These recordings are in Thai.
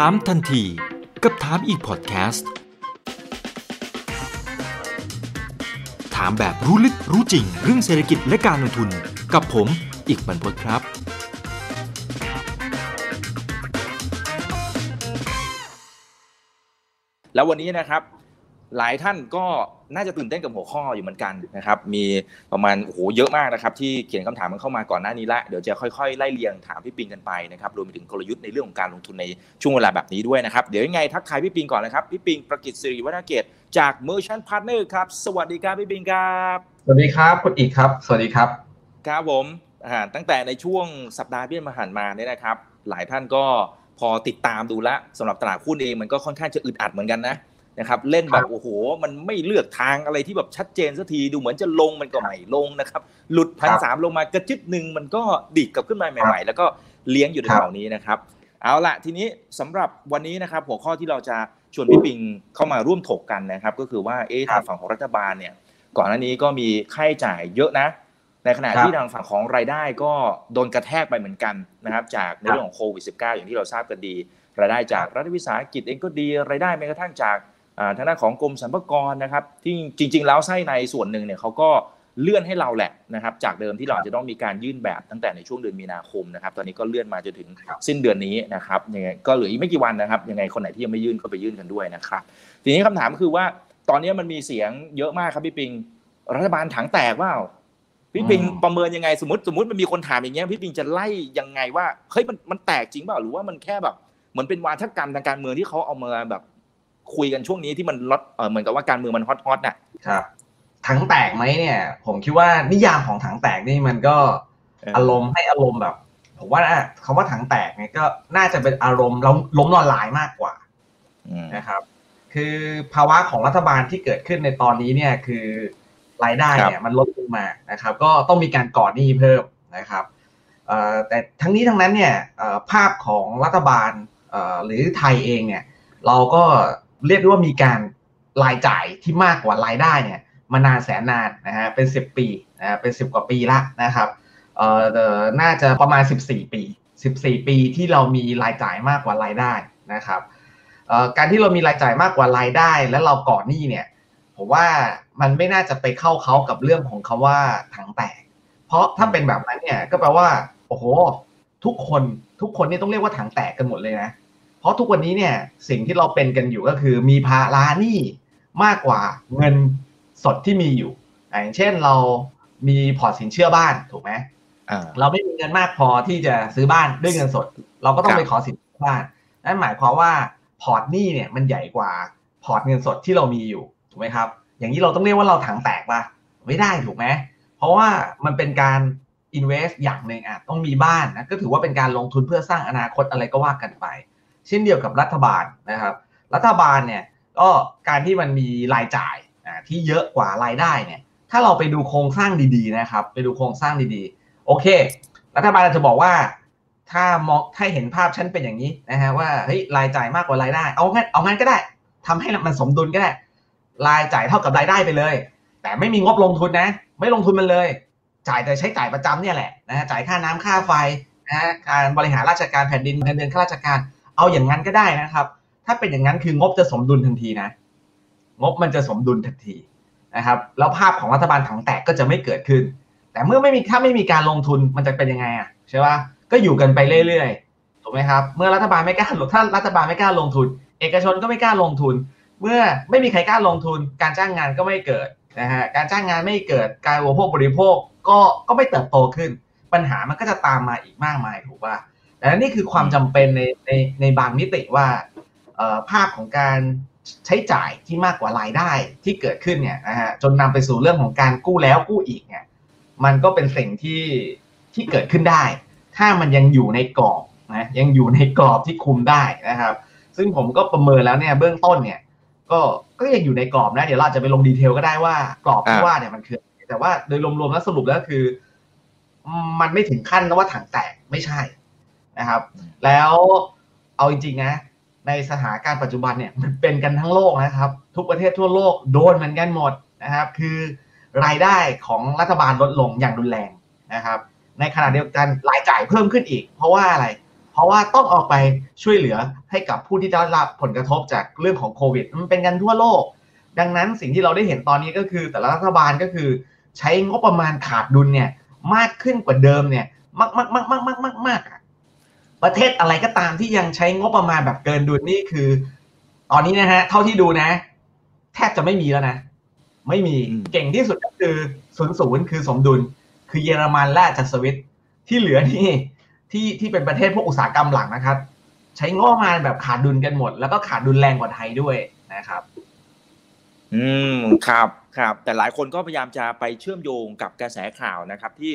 ถามทันที กับถามอีกพอดแคสต์ ถามแบบรู้ลึกรู้จริงเรื่องเศรษฐกิจและการลงทุนกับผมอีกบรรพตครับ แล้ววันนี้นะครับ หลายท่านก็น่าจะตื่นเต้นกับหัวข้ออยู่เหมือนกันนะครับ มีประมาณโอ้โหเยอะมากนะครับ ที่เขียนคำถามมันเข้ามาก่อนหน้านี้ละเดี๋ยวจะค่อยๆไล่เรียงถามพี่ปิงกันไปนะครับรวมไปถึงกลยุทธ์ในเรื่องของการลงทุนในช่วงเวลาแบบนี้ด้วยนะครับ เดี๋ยวยังไงทักทายพี่ปิงก่อนนะครับพี่ปิงประกิตสิริวัฒนเกตจาก Merchant Partner ครับสวัสดีครับพี่ปิงครับสวัสดีครับคุณอีกครับ สวัสดีครับครับผมอ่าตั้งแต่ในช่วงสัปดาห์ที่มาหันมาเนี่ยนะครับ หลายท่านก็พอติดตามดูแลวสำหรับตลาดหุ้นเองมันก็ค่อนข้างจะอึดอัดเหมือนกันนะ นะครับเล่นแบบโอ้โห มันไม่เลือกทางอะไรที่แบบชัดเจนสักทีดูเหมือนจะลงมันก็ไม่ลงนะครับ หลุดพันสามลงมากระจึบหนึ่งมันก็ดิดกลับขึ้นมาใหม่ ๆ แล้วก็เลี้ยงอยู่ในแถวนี้นะครับ เอาละทีนี้สำหรับวันนี้นะครับ หัวข้อที่เราจะชวนพี่ปิงเข้ามาร่วมถกกันนะครับ ก็คือว่าเอ๊ะทางฝั่งของรัฐบาลเนี่ย ก่อนหน้านี้ก็มีค่าใช้จ่ายเยอะนะ ในขณะครับที่ทางฝั่งของรายได้ก็โดนกระแทกไปเหมือนกันนะครับ จากในเรื่องของโควิด -19 อย่างที่เราทราบกันดี รายได้จากรัฐวิสาหกิจเองก็ดีรายได้แม้กระทั่งจากอ่า ทางด้านของกรมสรรพากรนะครับที่จริง ๆ แล้วไส้ในส่วนหนึ่งเนี่ยเขาก็เลื่อนให้เราแหละนะครับจากเดิมที่เราจะต้องมีการยื่นแบบตั้งแต่ในช่วงเดือนมีนาคมนะครับตอนนี้ก็เลื่อนมาจนถึงสิ้นเดือนนี้นะครับยังไงก็เหลืออีกไม่กี่วันนะครับยังไงคนไหนที่ยังไม่ยื่นก็ไปยื่นกันด้วยนะครับทีนี้คำถามก็คือว่าตอนนี้มันมีเสียงเยอะมากครับพี่ปิง รัฐบาลถังแตกว่าพี่ปิงอืมประเมินยังไงสมมติสมมติมันมีคนถามอย่างเงี้ยพี่ปิงจะไล่ยังไงว่าเฮ้ยมันมันแตกจริงเปล่าหรือว่ามันแค่แบบเหมือนเป็นวาทกรรมทางการเมืองที่เขาเอามาแบบ คุยกันช่วงนี้ที่มันลดเออเหมือนกับว่าการเมืองมันฮอตฮอตน่ะครับถังแตกไหมเนี่ย ผมคิดว่านิยามของถังแตกนี่มันก็เออออารมณ์ให้อารมณ์แบบ ผมว่าคำว่าถังแตกเนี่ยก็น่าจะเป็นอารมณ์ล้มล้มละลายมากกว่าอืมนะครับ คือภาวะของรัฐบาลที่เกิดขึ้นในตอนนี้เนี่ยคือรายได้เนี่ยมันลดลงมานะครับ ก็ต้องมีการก่อหนี้เพิ่มนะครับเอ่อแต่ทั้งนี้ทั้งนั้นเนี่ยเอ่อภาพของรัฐบาลเอ่อหรือไทยเองเนี่ย เราก็ เรียกได้ว่ามีการรายจ่ายที่มากกว่ารายได้เนี่ยมานานแสนนานนะฮะเป็นสิบปีนะฮะเป็นสิบกว่าปีละนะครับเอ่อน่าจะประมาณ 14 ปี 14 ปีที่เรามีรายจ่ายมากกว่ารายได้นะครับเอ่อการที่เรามีรายจ่ายมากกว่ารายได้ และเราก่อนหนี้เนี่ยผมว่ามันไม่น่าจะไปเข้าเขากับเรื่องของคำว่าถังแตก เพราะถ้าเป็นแบบนั้นเนี่ยก็แปลว่าโอ้โหทุกคนทุกคนนี่ต้องเรียกว่าถังแตกกันหมดเลยนะ เพราะทุกวันนี้เนี่ยสิ่งที่เราเป็นกันอยู่ก็คือมีภาระหนี้มากกว่าเงินสดที่มีอยู่อ่าอย่างเช่นเรามีพอร์ตสินเชื่อบ้านถูกไหมอ่าเราไม่มีเงินมากพอที่จะซื้อบ้านด้วยเงินสด เราก็ต้อคงรับไปขอสินเชื่อบ้านนั่นหมายความว่าพอร์ตหนี้เนี่ยมันใหญ่กว่าพอร์ตเงินสดที่เรามีอยู่ถูกไหมครับ อย่างนี้เราต้องเรียกว่าเราถังแตกป่ะไม่ได้ถูกไหมเพราะว่ามันเป็นการ invest อย่างหนึ่งอะต้องมีบ้านนะก็ถือว่าเป็นการลงทุนเพื่อสร้างอนาคตอะไรก็ว่ากันไป เช่นเดียวกับรัฐบาลนะครับ รัฐบาลเนี่ยก็การที่มันมีรายจ่ายอ่าที่เยอะกว่ารายได้เนี่ย ถ้าเราไปดูโครงสร้างดีๆนะครับ ไปดูโครงสร้างดีๆ โอเค รัฐบาลอาจจะบอกว่า ถ้ามองถ้าเห็นภาพฉันเป็นอย่างนี้นะฮะว่าเฮ้ยรายจ่ายมากกว่ารายได้ เอางั้นเอางั้นก็ได้ทำให้มันสมดุลก็ได้ รายจ่ายเท่ากับรายได้ไปเลย แต่ไม่มีงบลงทุนนะ ไม่ลงทุนมันเลย จ่ายแต่ใช้จ่ายประจำเนี่ยแหละนะฮะจ่ายค่าน้ำค่าไฟนะฮะการบริหารราชการแผ่นดินเงินเดือนข้าราชการ เอาอย่างนั้นก็ได้นะครับ ถ้าเป็นอย่างนั้นคืองบจะสมดุลทันทีนะ งบมันจะสมดุลทันทีนะครับ แล้วภาพของรัฐบาลถังแตกก็จะไม่เกิดขึ้น แต่เมื่อไม่มีถ้าไม่มีการลงทุนมันจะเป็นยังไงอะใช่ปะก็อยู่กันไปเรื่อยๆถูกไหมครับ เมื่อรัฐบาลไม่กล้าลงถ้ารัฐบาลไม่กล้าลงทุน เอกชนก็ไม่กล้าลงทุน เมื่อไม่มีใครกล้าลงทุน การจ้างงานก็ไม่เกิดนะฮะการจ้างงานไม่เกิดการอุปโภคบริโภคก็ก็ไม่เติบโตขึ้น ปัญหามันก็จะตามมาอีกมากมายถูกป่ะ แต่นี่คือความจำเป็นในในในบางมิติว่าภาพของการใช้จ่ายที่มากกว่ารายได้ที่เกิดขึ้นเนี่ยนะฮะจนนำไปสู่เรื่องของการกู้แล้วกู้อีกเนี่ยมันก็เป็นสิ่งที่ที่เกิดขึ้นได้ ถ้ามันยังอยู่ในกรอบนะยังอยู่ในกรอบที่คุมได้นะครับ ซึ่งผมก็ประเมินแล้วเนี่ยเบื้องต้นเนี่ยก็ก็ยังอยู่ในกรอบนะ เดี๋ยวเราจะไปลงดีเทลก็ได้ว่ากรอบที่ว่าเนี่ยมันคือ แต่ว่าโดยรวมๆแล้วสรุปแล้วคือ มันไม่ถึงขั้นนะว่าถังแตกไม่ใช่ นะครับ แล้วเอาจริงๆนะ ในสถานการณ์ปัจจุบันเนี่ยมันเป็นกันทั้งโลกนะครับ ทุกประเทศทั่วโลกโดนเหมือนกันหมดนะครับ คือรายได้ของรัฐบาลลดลงอย่างรุนแรงนะครับ ในขณะเดียวกันรายจ่ายเพิ่มขึ้นอีก เพราะว่าอะไร เพราะว่าต้องออกไปช่วยเหลือให้กับผู้ที่ได้รับผลกระทบจากเรื่องของโควิด มันเป็นกันทั่วโลก ดังนั้นสิ่งที่เราได้เห็นตอนนี้ก็คือ แต่ละรัฐบาลก็คือ ใช้งบประมาณขาดดุลเนี่ยมากขึ้นกว่าเดิมเนี่ยมากมากมากมากมากมากมาก ประเทศอะไรก็ตามที่ยังใช้งบประมาณแบบเกินดุลนี่คือ ตอนนี้นะฮะ เท่าที่ดูนะ แทบจะไม่มีแล้วนะ ไม่มีอืมเก่งที่สุดก็คือศูนย์ศูนย์คือสมดุล คือเยอรมันและจากสวิตที่เหลือนี่ที่ที่เป็นประเทศพวกอุตสาหกรรมหลักนะครับ ใช้งบประมาณแบบขาดดุลกันหมด แล้วก็ขาดดุลแรงกว่าไทยด้วยนะครับ อืมครับครับ แต่หลายคนก็พยายามจะไปเชื่อมโยงกับกระแสข่าวนะครับ ที่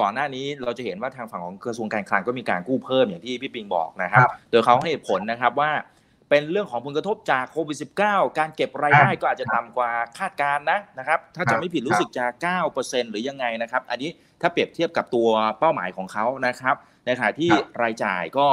ก่อนหน้านี้เราจะเห็นว่าทางฝั่งของกระทรวงการคลังก็มีการกู้เพิ่มอย่างที่พี่ปิงบอกนะครับครับโดยเขาให้เหตุผลนะครับว่าเป็นเรื่องของผลกระทบจากโควิด -19 การเก็บรายได้ก็อาจจะต่ำกว่าคาดการณ์นะนะครับ ถ้าครัจะบไม่ผิดรู้สึกจะ 9%หรือยังไงนะครับ อันนี้ถ้าเปรียบเทียบกับตัวเป้าหมายของเขานะครับ ในขณะที่ครับรายจ่ายก็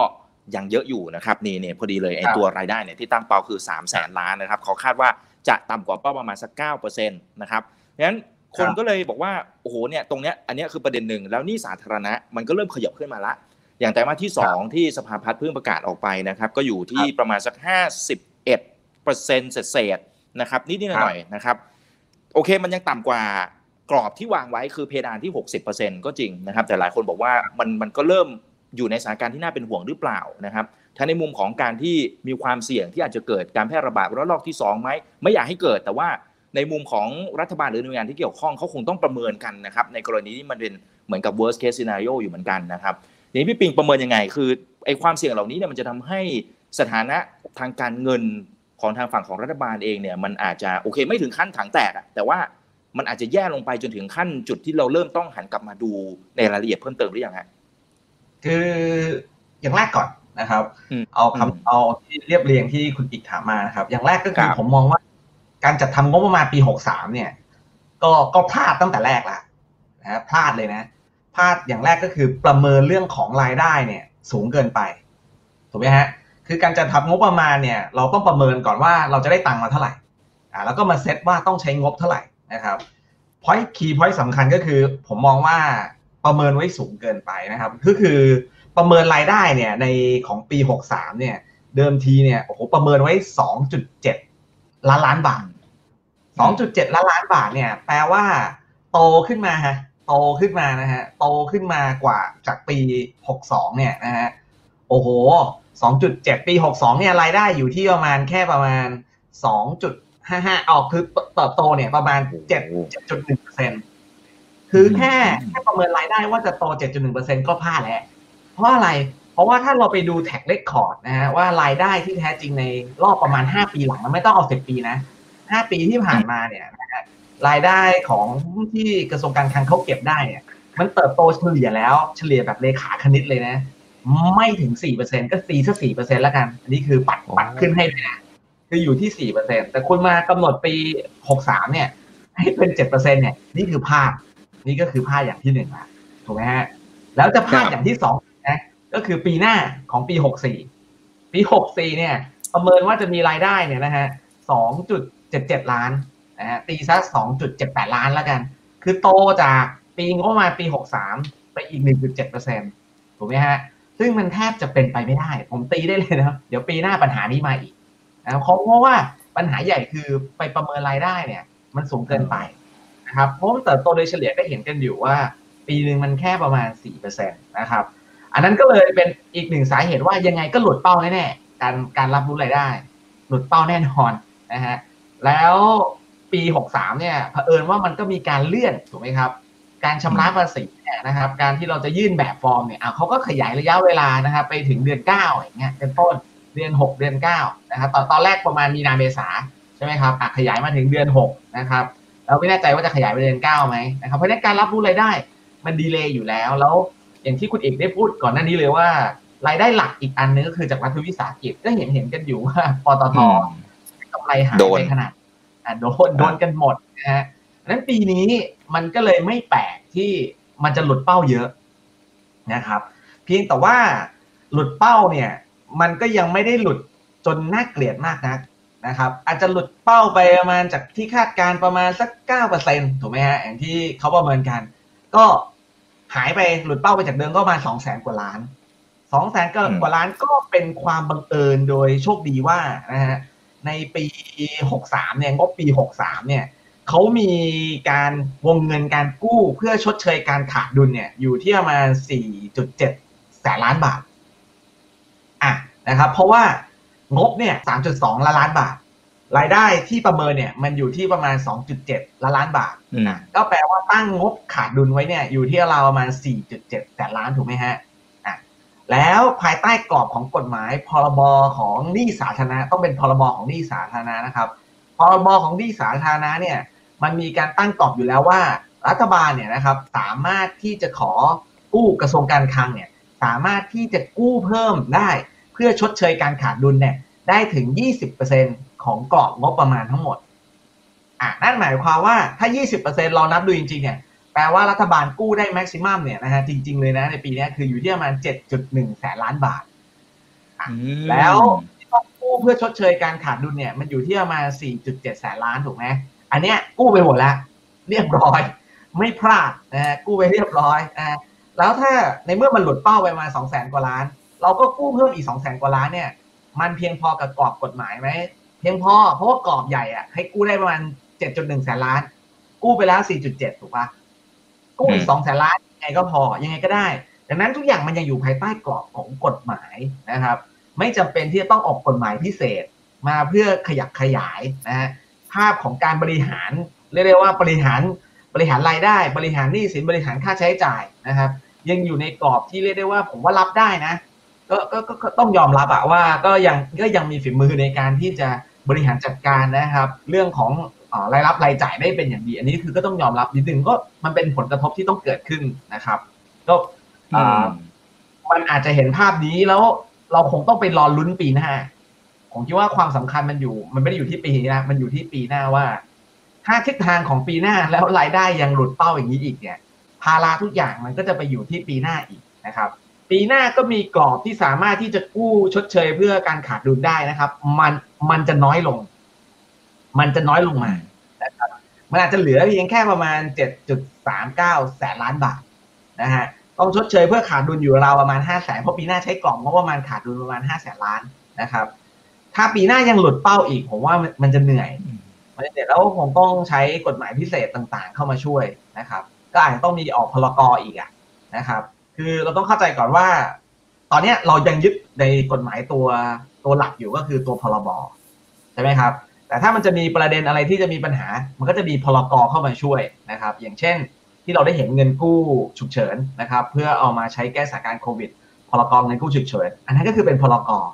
ยังเยอะอยู่นะครับนี่เนี่ยพอดีเลยไอ้ครับตัวรายได้เนี่ยที่ตั้งเป้าคือ 3 0 0แสนล้านนะครับเขาคาดว่าจะต่ำกว่าเป้าประมาณสัก9%นะครับงั้น คนครับก็เลยบอกว่าโอ้โหเนี่ยตรงเนี้ยอันเนี้ยคือประเด็นหนึ่งแล้วหนี่สาธารณะมันก็เริ่มขยับขึ้นมาละ อย่างไตรมาสที่ 2 ที่สภาพัฒน์เพิ่งประกาศออกไปนะครับก็อยู่ที่ประมาณสัก 51เปอร์เซ็นต์เศษๆนะครับนิดๆหน่อยๆนะครับ โอเคมันยังต่ำกว่ากรอบที่วางไว้คือเพดานที่ 60%ก็จริงนะครับ แต่หลายคนบอกว่ามันมันก็เริ่มอยู่ในสถานการณ์ที่น่าเป็นห่วงหรือเปล่านะครับถ้าในมุมของการที่มีความเสี่ยงที่อาจจะเกิดการแพร่ระบาดระลอกที่2ไหมไม่อยากให้เกิดแต่ว่า ในมุมของรัฐบาลหรือหน่วยงานที่เกี่ยวข้องเขาคงต้องประเมินกันนะครับ ในกรณีที่มันเป็นเหมือนกับ worst case scenario อยู่เหมือนกันนะครับทีนี้พี่ปิงประเมินยังไง คือไอ้ความเสี่ยงเหล่านี้เนี่ยมันจะทำให้สถานะทางการเงินของทางฝั่งของรัฐบาลเองเนี่ยมันอาจจะโอเคไม่ถึงขั้นถังแตกอะแต่ว่ามันอาจจะแย่ลงไปจนถึงขั้นจุดที่เราเริ่มต้องหันกลับมาดูในรายละเอียดเพิ่มเติมหรือยังฮะคืออย่างแรกก่อนนะครับอืมเอาอืมคำเอาที่เรียบเรียงที่คุณอีกถามมานะครับ อย่างแรกก็คือครับผมมองว่า การจัดทำงบประมาณปีหกสามเนี่ย ก็ก็พลาดตั้งแต่แรกละนะฮะพลาดเลยนะ พลาดอย่างแรกก็คือประเมินเรื่องของรายได้เนี่ย สูงเกินไปถูกไหมฮะคือการจัดทำงบประมาณเนี่ย เราต้องประเมินก่อนว่าเราจะได้ตังค์มาเท่าไหร่อ่าแล้วก็มาเซตว่าต้องใช้งบเท่าไหร่นะครับพอยคีย์พอยต์สำคัญก็คือ ผมมองว่าประเมินไว้สูงเกินไปนะครับ ก็คือประเมินรายได้เนี่ยในของปี 63 เนี่ย เดิมทีเนี่ยโอ้โหประเมินไว้ 2.7 ล้านล้านบาท2.7ล้านล้านบาทเนี่ย แปลว่า โตขึ้นมาฮะ โตขึ้นมานะฮะ โตขึ้นมากว่าจากปี62เนี่ยนะฮะ โอ้โห2.7ปี62เนี่ยรายได้อยู่ที่ประมาณแค่ประมาณ2.55ออกคือเติบโตเนี่ยประมาณ7 7.1เปอร์เซ็นต์คือแค่แค่ประเมินรายได้ว่าจะโต7.1เปอร์เซ็นต์ก็พลาดแล้ว เพราะอะไร เพราะว่าถ้าเราไปดู track record นะฮะว่ารายได้ที่แท้จริงในรอบประมาณ 5 ปีหลังไม่ต้องเอา 10 ปีนะ 5 ปีที่ผ่านมาเนี่ยนะฮะรายได้ของที่กระทรวงการคลังเขาเก็บได้เนี่ยมันเติบโตเฉลี่ยแล้วเฉลี่ยแบบเลขาคณิตเลยนะ ไม่ถึง 4%ก็ตีซะ4%แล้วกัน อันนี้คือปัดปัดขึ้นให้เลยนะคืออยู่ที่ 4%แต่คุณมากำหนดปี 63 เนี่ย ให้เป็น 7%เนี่ย นี่คือพลาดนี่ก็คือพลาดอย่างที่หนึ่งละถูกไหมฮะแล้วจะพลาดครับอย่างที่สองนะ ก็คือปีหน้าของปี 64 ปี 64 เนี่ย ประเมินว่าจะมีรายได้เนี่ยนะฮะ 2.77 ล้านนะฮะตีซะ 2.78 ล้านแล้วกัน คือโตจากปีงบประมาณปี 63 ไปอีก 1.7%ถูกไหมฮะ ซึ่งมันแทบจะเป็นไปไม่ได้ ผมตีได้เลยนะเดี๋ยวปีหน้าปัญหานี้มาอีกนะครับเพราะว่าปัญหาใหญ่คือไปประเมินรายได้เนี่ย มันสูงเกินไปนะครับเพราะมันเติบโตโดยเฉลี่ยก็เห็นกันอยู่ว่า ปีหนึ่งมันแค่ประมาณ4%นะครับ อันนั้นก็เลยเป็นอีกหนึ่งสาเหตุว่ายังไงก็หลุดเป้าแน่ๆการการรับรู้รายได้ หลุดเป้าแน่นอนนะฮะแล้วปี63เนี่ยเผอิญว่ามันก็มีการเลื่อนถูกไหมครับ การชำระภาษีเนี่ยนะครับ การที่เราจะยื่นแบบฟอร์มเนี่ยเขาก็ขยายระยะเวลานะครับ ไปถึงเดือน9อย่างเงี้ยเป็นต้นเดือน 6 เดือน9นะครับตอนตอนแรกประมาณมีนาเมษาใช่ไหมครับอขยายมาถึงเดือน6นะครับแล้วไม่แน่ใจว่าจะขยายไปเดือน9ไหมนะครับเพราะฉะนั้นการรับรู้รายได้ มันดีเลย์อยู่แล้วแล้ว อย่างที่คุณเอกได้พูดก่อนหน้านี้เลยว่า รายได้หลักอีกอันนึงก็คือจากรัฐวิสาหกิจก็เห็นเห็นกันอยู่ว่าปตทกำไรหายโดนไปขนาดอะโดนโดนกันหมดนะฮะดังนั้นปีนี้มันก็เลยไม่แปลกที่มันจะหลุดเป้าเยอะนะครับ เพียงแต่ว่าหลุดเป้าเนี่ย มันก็ยังไม่ได้หลุดจนน่าเกลียดมากนักนะครับ อาจจะหลุดเป้าไปประมาณจากที่คาดการณ์ประมาณสักเก้าเปอร์เซ็นถูกไหมฮะอย่างที่เขาประเมินกัน ก็ หายไปหลุดเป้าไปจากเดิมก็ประมาณสองแสนกว่าล้านสองแสนกว่าล้านก็เป็นความบังเอิญโดยโชคดีว่านะฮะในปี63เนี่ยงบปี63เนี่ยเขามีการวงเงินการกู้เพื่อชดเชยการขาดดุลเนี่ยอยู่ที่ประมาณ4.7แสนล้านบาทอะนะครับ เพราะว่างบเนี่ย3.2ล้านล้านบาท รายได้ที่ประเมินเนี่ยมันอยู่ที่ประมาณ 2.7 ล้านล้านบาทอืมก็แปลว่าตั้งงบขาดดุลไว้เนี่ยอยู่ที่ราวประมาณ 4.7 แสนล้านถูกไหมฮะอะแล้วภายใต้กรอบของกฎหมายพรบของหนี้สาธารณะต้องเป็นพรบของหนี้สาธารณะนะครับพรบของหนี้สาธารณะเนี่ยมันมีการตั้งกรอบอยู่แล้วว่า รัฐบาลเนี่ยนะครับสามารถที่จะขอกู้กระทรวงการคลังเนี่ยสามารถที่จะกู้เพิ่มได้เพื่อชดเชยการขาดดุลเนี่ยได้ถึง 20% ของกรอบงบประมาณทั้งหมดอะนั่นหมายความว่าถ้า 20%เรานับดูจริงๆเนี่ยแปลว่ารัฐบาลกู้ได้แม็กซิมัมเนี่ยนะฮะจริง ๆ เลยนะในปีเนี้ยคืออยู่ที่ประมาณ 7.1 แสนล้านบาทอืมแล้วที่ต้องกู้เพื่อชดเชยการขาดดุลเนี่ยมันอยู่ที่ประมาณ 4.7 แสนล้านถูกไหมอันเนี้ยกู้ไปหมดแล้ว เรียบร้อย ไม่พลาดนะฮะกู้ไปเรียบร้อยนะฮะแล้วถ้าในเมื่อมันหลุดเป้าไปมา2 0 0 0 0 0กว่าล้าน เราก็กู้เพิ่มอีก2 0 0 0 0 0กว่าล้านเนี่ยมันเพียงพอกับกรอบกฎหมายไหมเพียงพอเพราะว่ากรอบใหญ่อะให้กู้ได้ประมาณ7.1แสนล้าน กู้ไปแล้ว4.7ถูกปะกู้อีก2แสนล้านยังไงก็พอยังไงก็ได้ ดังนั้นทุกอย่างมันยังอยู่ภายใต้กรอบของกฎหมายนะครับ ไม่จำเป็นที่จะต้องออกกฎหมายพิเศษมาเพื่อขยับขยายนะฮะภาพของการบริหารเรียกได้ว่าบริหารบริหารรายได้ บริหารหนี้สินบริหารค่าใช้จ่ายนะครับ ยังอยู่ในกรอบที่เรียกได้ว่าผมว่ารับได้นะก็ก็ก็ต้องยอมรับอะว่าก็ยังก็ยังมีฝีมือในการที่จะ บริหารจัดการนะครับ เรื่องของเอ่อรายรับรายจ่ายได้เป็นอย่างดี อันนี้คือก็ต้องยอมรับนิดนึงก็มันเป็นผลกระทบที่ต้องเกิดขึ้นนะครับ ก็อือ่ามมันอาจจะเห็นภาพนี้แล้วเราคงต้องไปรอลุ้นปีหน้าผมคิดว่าความสำคัญมันอยู่ มันไม่ได้อยู่ที่ปีนี้นะมันอยู่ที่ปีหน้าว่า ถ้าทิศทางของปีหน้าแล้วรายได้ยังหลุดเป้าอย่างนี้อีกเนี่ยภาระทุกอย่างมันก็จะไปอยู่ที่ปีหน้าอีกนะครับ ปีหน้าก็มีกรอบที่สามารถที่จะกู้ชดเชยเพื่อการขาดดุลได้นะครับ มันมันจะน้อยลง มันจะน้อยลงมานะครับมันอาจจะเหลือเพียงแค่ประมาณ 7.39 แสนล้านบาทนะฮะต้องชดเชยเพื่อขาดดุลอยู่ราวประมาณ5แสนเพราะปีหน้าใช้กล่องงบประมาณขาดดุลประมาณ5แสนล้านนะครับ ถ้าปีหน้ายังหลุดเป้าอีก ผมว่ามันมันจะเหนื่อยมันจะเหนื่อยแล้วคงต้องใช้กฎหมายพิเศษต่างๆ เข้ามาช่วยนะครับ ก็อาจจะต้องมีออกพลกรอีกอะนะครับ คือเราต้องเข้าใจก่อนว่า ตอนเนี้ยเรายังยึดในกฎหมายตัวตัวหลักอยู่ก็คือตัวพรบใช่ไหมครับ แต่ถ้ามันจะมีประเด็นอะไรที่จะมีปัญหา มันก็จะมีพลกรเข้ามาช่วยนะครับ อย่างเช่นที่เราได้เห็นเงินกู้ฉุกเฉินนะครับ เพื่อเอามาใช้แก้สถานการณ์โควิดพลกรเงินกู้ฉุกเฉินอันนั้นก็คือเป็นพลกร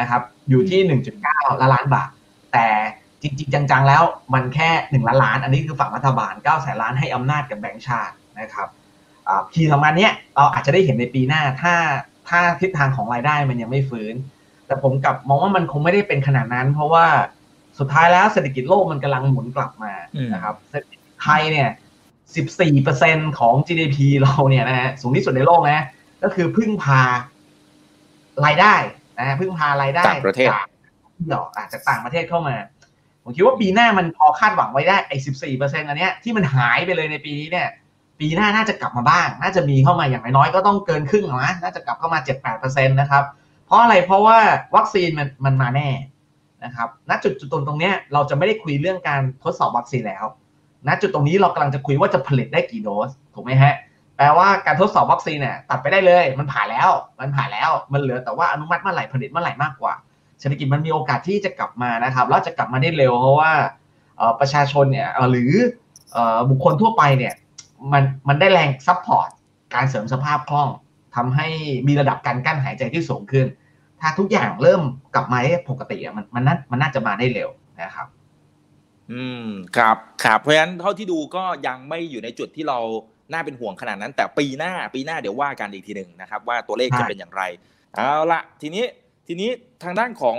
นะครับ อยู่ที่ 1.9 ล้านล้านบาท แต่จริง ๆ จัง ๆ แล้วมันแค่ 1 ล้านล้าน อันนี้คือฝั่งรัฐบาล9แสนล้านให้อำนาจกับแบงก์ชาตินะครับ อ่าทีสำคัญเนี้ยเราอาจจะได้เห็นในปีหน้าถ้าถ้าทิศทางของรายได้มันยังไม่ฟื้น แต่ผมกลับมองว่ามันคงไม่ได้เป็นขนาดนั้น เพราะว่าสุดท้ายแล้วเศรษฐกิจโลกมันกำลังหมุนกลับมาอืมนะครับเศรษฐกิจไทยเนี่ย 14%ของ GDP เราเนี่ยนะฮะสูงที่สุดในโลกนะก็คือพึ่งพารายได้นะฮะพึ่งพารายได้ต่างประเทศจากที่ออกอะจากต่างประเทศเข้ามา ผมคิดว่าปีหน้ามันพอคาดหวังไว้ได้ไอ้14%อันเนี้ยที่มันหายไปเลยในปีนี้เนี่ย ปีหน้าน่าจะกลับมาบ้าง น่าจะมีเข้ามาอย่างน้อยก็ต้องเกินครึ่งหรอนะน่าจะกลับเข้ามา 7-8%นะครับ เพราะอะไรเพราะว่าวัคซีนมันมันมาแน่นะครับณจุดจุดตรงตรงเนี้ยเราจะไม่ได้คุยเรื่องการทดสอบวัคซีนแล้วณจุดตรงนี้เรากำลังจะคุยว่าจะผลิตได้กี่โดสถูกไหมฮะแปลว่าการทดสอบวัคซีนเนี่ยตัดไปได้เลย มันผ่านแล้ว มันผ่านแล้วมันเหลือแต่ว่าอนุมัติเมื่อไหร่ผลิตเมื่อไหร่มากกว่าเศรษฐกิจมันมีโอกาสที่จะกลับมานะครับแล้วจะกลับมาได้เร็วเพราะว่าประชาชนเนี่ยหรือเอ่อบุคคลทั่วไปเนี่ย มันมันได้แรง support การเสริมสภาพคล่องทำให้มีระดับการกลั้นหายใจที่สูงขึ้น ถ้าทุกอย่างเริ่มกลับมาได้ปกติอะมันมันน่ามันน่าจะมาได้เร็วนะครับ อืมครับครับเพราะฉะนั้นเท่าที่ดูก็ยังไม่อยู่ในจุดที่เราน่าเป็นห่วงขนาดนั้น แต่ปีหน้าปีหน้าเดี๋ยวว่ากันอีกทีหนึ่งนะครับ ว่าตัวเลขใช่จะเป็นอย่างไรเอาละทีนี้ทีนี้ทางด้านของ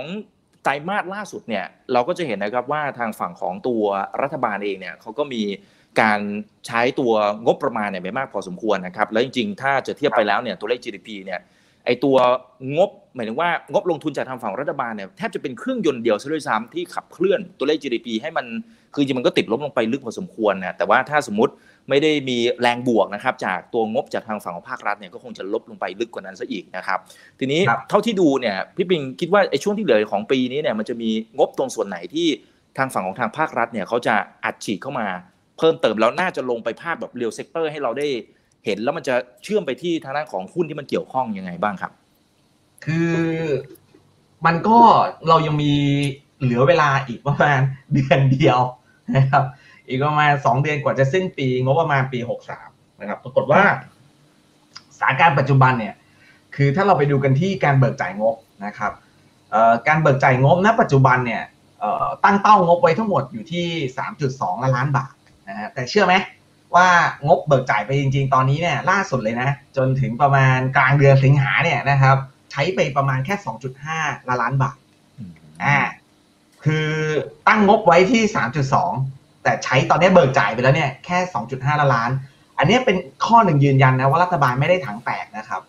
ไตรมาสล่าสุดเนี่ยเราก็จะเห็นนะครับว่าทางฝั่งของตัวรัฐบาลเองเนี่ยเขาก็มี การใช้ตัวงบประมาณเนี่ยไปมากพอสมควรนะครับ แล้วจริงๆ ถ้าจะเทียบไปแล้วเนี่ยตัวเลข GDP เนี่ยไอตัวงบหมายถึงว่างบลงทุนจากทางฝั่งรัฐบาลเนี่ยแทบจะเป็นเครื่องยนต์เดียวซะด้วยซ้ำที่ขับเคลื่อนตัวเลข GDP ให้มันคือจริงๆมันก็ติดลบลงไปลึกพอสมควรนะแต่ว่าถ้าสมมติไม่ได้มีแรงบวกนะครับจากตัวงบจากทางฝั่งของภาครัฐเนี่ยก็คงจะลบลงไปลึกกว่านั้นซะอีกนะครับทีนี้ครับเท่าที่ดูเนี่ยพี่ปิงคิดว่าไอ้ช่วงที่เหลือของปีนี้เนี่ยมันจะมีงบตรงส่วนไหนที่ทางฝั่งของทางภาครัฐเนี่ยเขาจะอัดฉีดเข้ามา เพิ่มเติมแล้วน่าจะลงไปภาคแบบ real sector ให้เราได้เห็นแล้วมันจะเชื่อมไปที่ทางด้านของหุ้นที่มันเกี่ยวข้องยังไงบ้างครับ คือมันก็เรายังมีเหลือเวลาอีกประมาณเดือนเดียวนะครับ อีกประมาณสองเดือนกว่าจะสิ้นปีงบประมาณปีหกสามนะครับปรากฏว่าสถานการณ์ปัจจุบันเนี่ย คือถ้าเราไปดูกันที่การเบิกจ่ายงบนะครับการเบิกจ่ายงบณปัจจุบันเนี่ยตั้งเป้างบไว้ทั้งหมดอยู่ที่ 3.2 ล้านล้านบาท นะฮะแต่เชื่อไหมว่างบเบิกจ่ายไปจริง ๆ ตอนนี้เนี่ยล่าสุดเลยนะ จนถึงประมาณกลางเดือนสิงหาเนี่ยนะครับ ใช้ไปประมาณแค่ 2.5 ล้านล้านบาทอ่าคือตั้งงบไว้ที่ 3.2 แต่ใช้ตอนนี้เบิกจ่ายไปแล้วเนี่ยแค่ 2.5 ล้านล้าน อันนี้เป็นข้อหนึ่งยืนยันนะว่ารัฐบาลไม่ได้ถังแตกนะครับ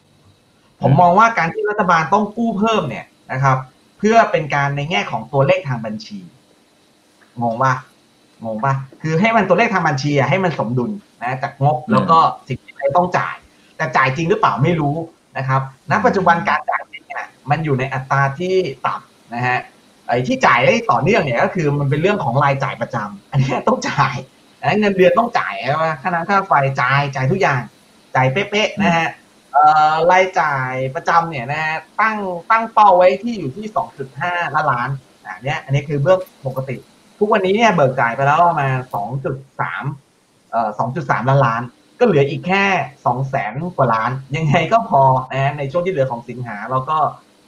ผมมองว่าการที่รัฐบาลต้องกู้เพิ่มเนี่ยนะครับ เพื่อเป็นการในแง่ของตัวเลขทางบัญชีงงป่ะ งงป่ะคือให้มันตัวเลขทางบัญชีอะให้มันสมดุลนะจากงบแล้วก็สิ่งที่เราต้องจ่าย แต่จ่ายจริงหรือเปล่าไม่รู้นะครับณปัจจุบันการจ่ายเนี่ยมันอยู่ในอัตราที่ต่ำนะฮะไอ้ที่จ่ายได้ต่อเนื่องเนี่ยก็คือมันเป็นเรื่องของรายจ่ายประจำอันนี้ต้องจ่ายนะเงินเดือนต้องจ่ายใช่ไหมค่าน้ำค่าไฟจ่ายจ่ายทุกอย่างจ่ายเป๊ะๆนะฮะเอ่อรายจ่ายประจำเนี่ยนะฮะตั้งตั้งเป้าไว้ที่อยู่ที่ 2.5 ล้านล้านอ่าเนี้ยอันนี้คือเบื้องปกติ ทุกวันนี้เนี่ยเบิกจ่ายไปแล้วประมาณ2.3เอ่อ2.3ล้านล้าน ก็เหลืออีกแค่2แสนกว่าล้าน ยังไงก็พอนะในช่วงที่เหลือของสิงหาแล้วก็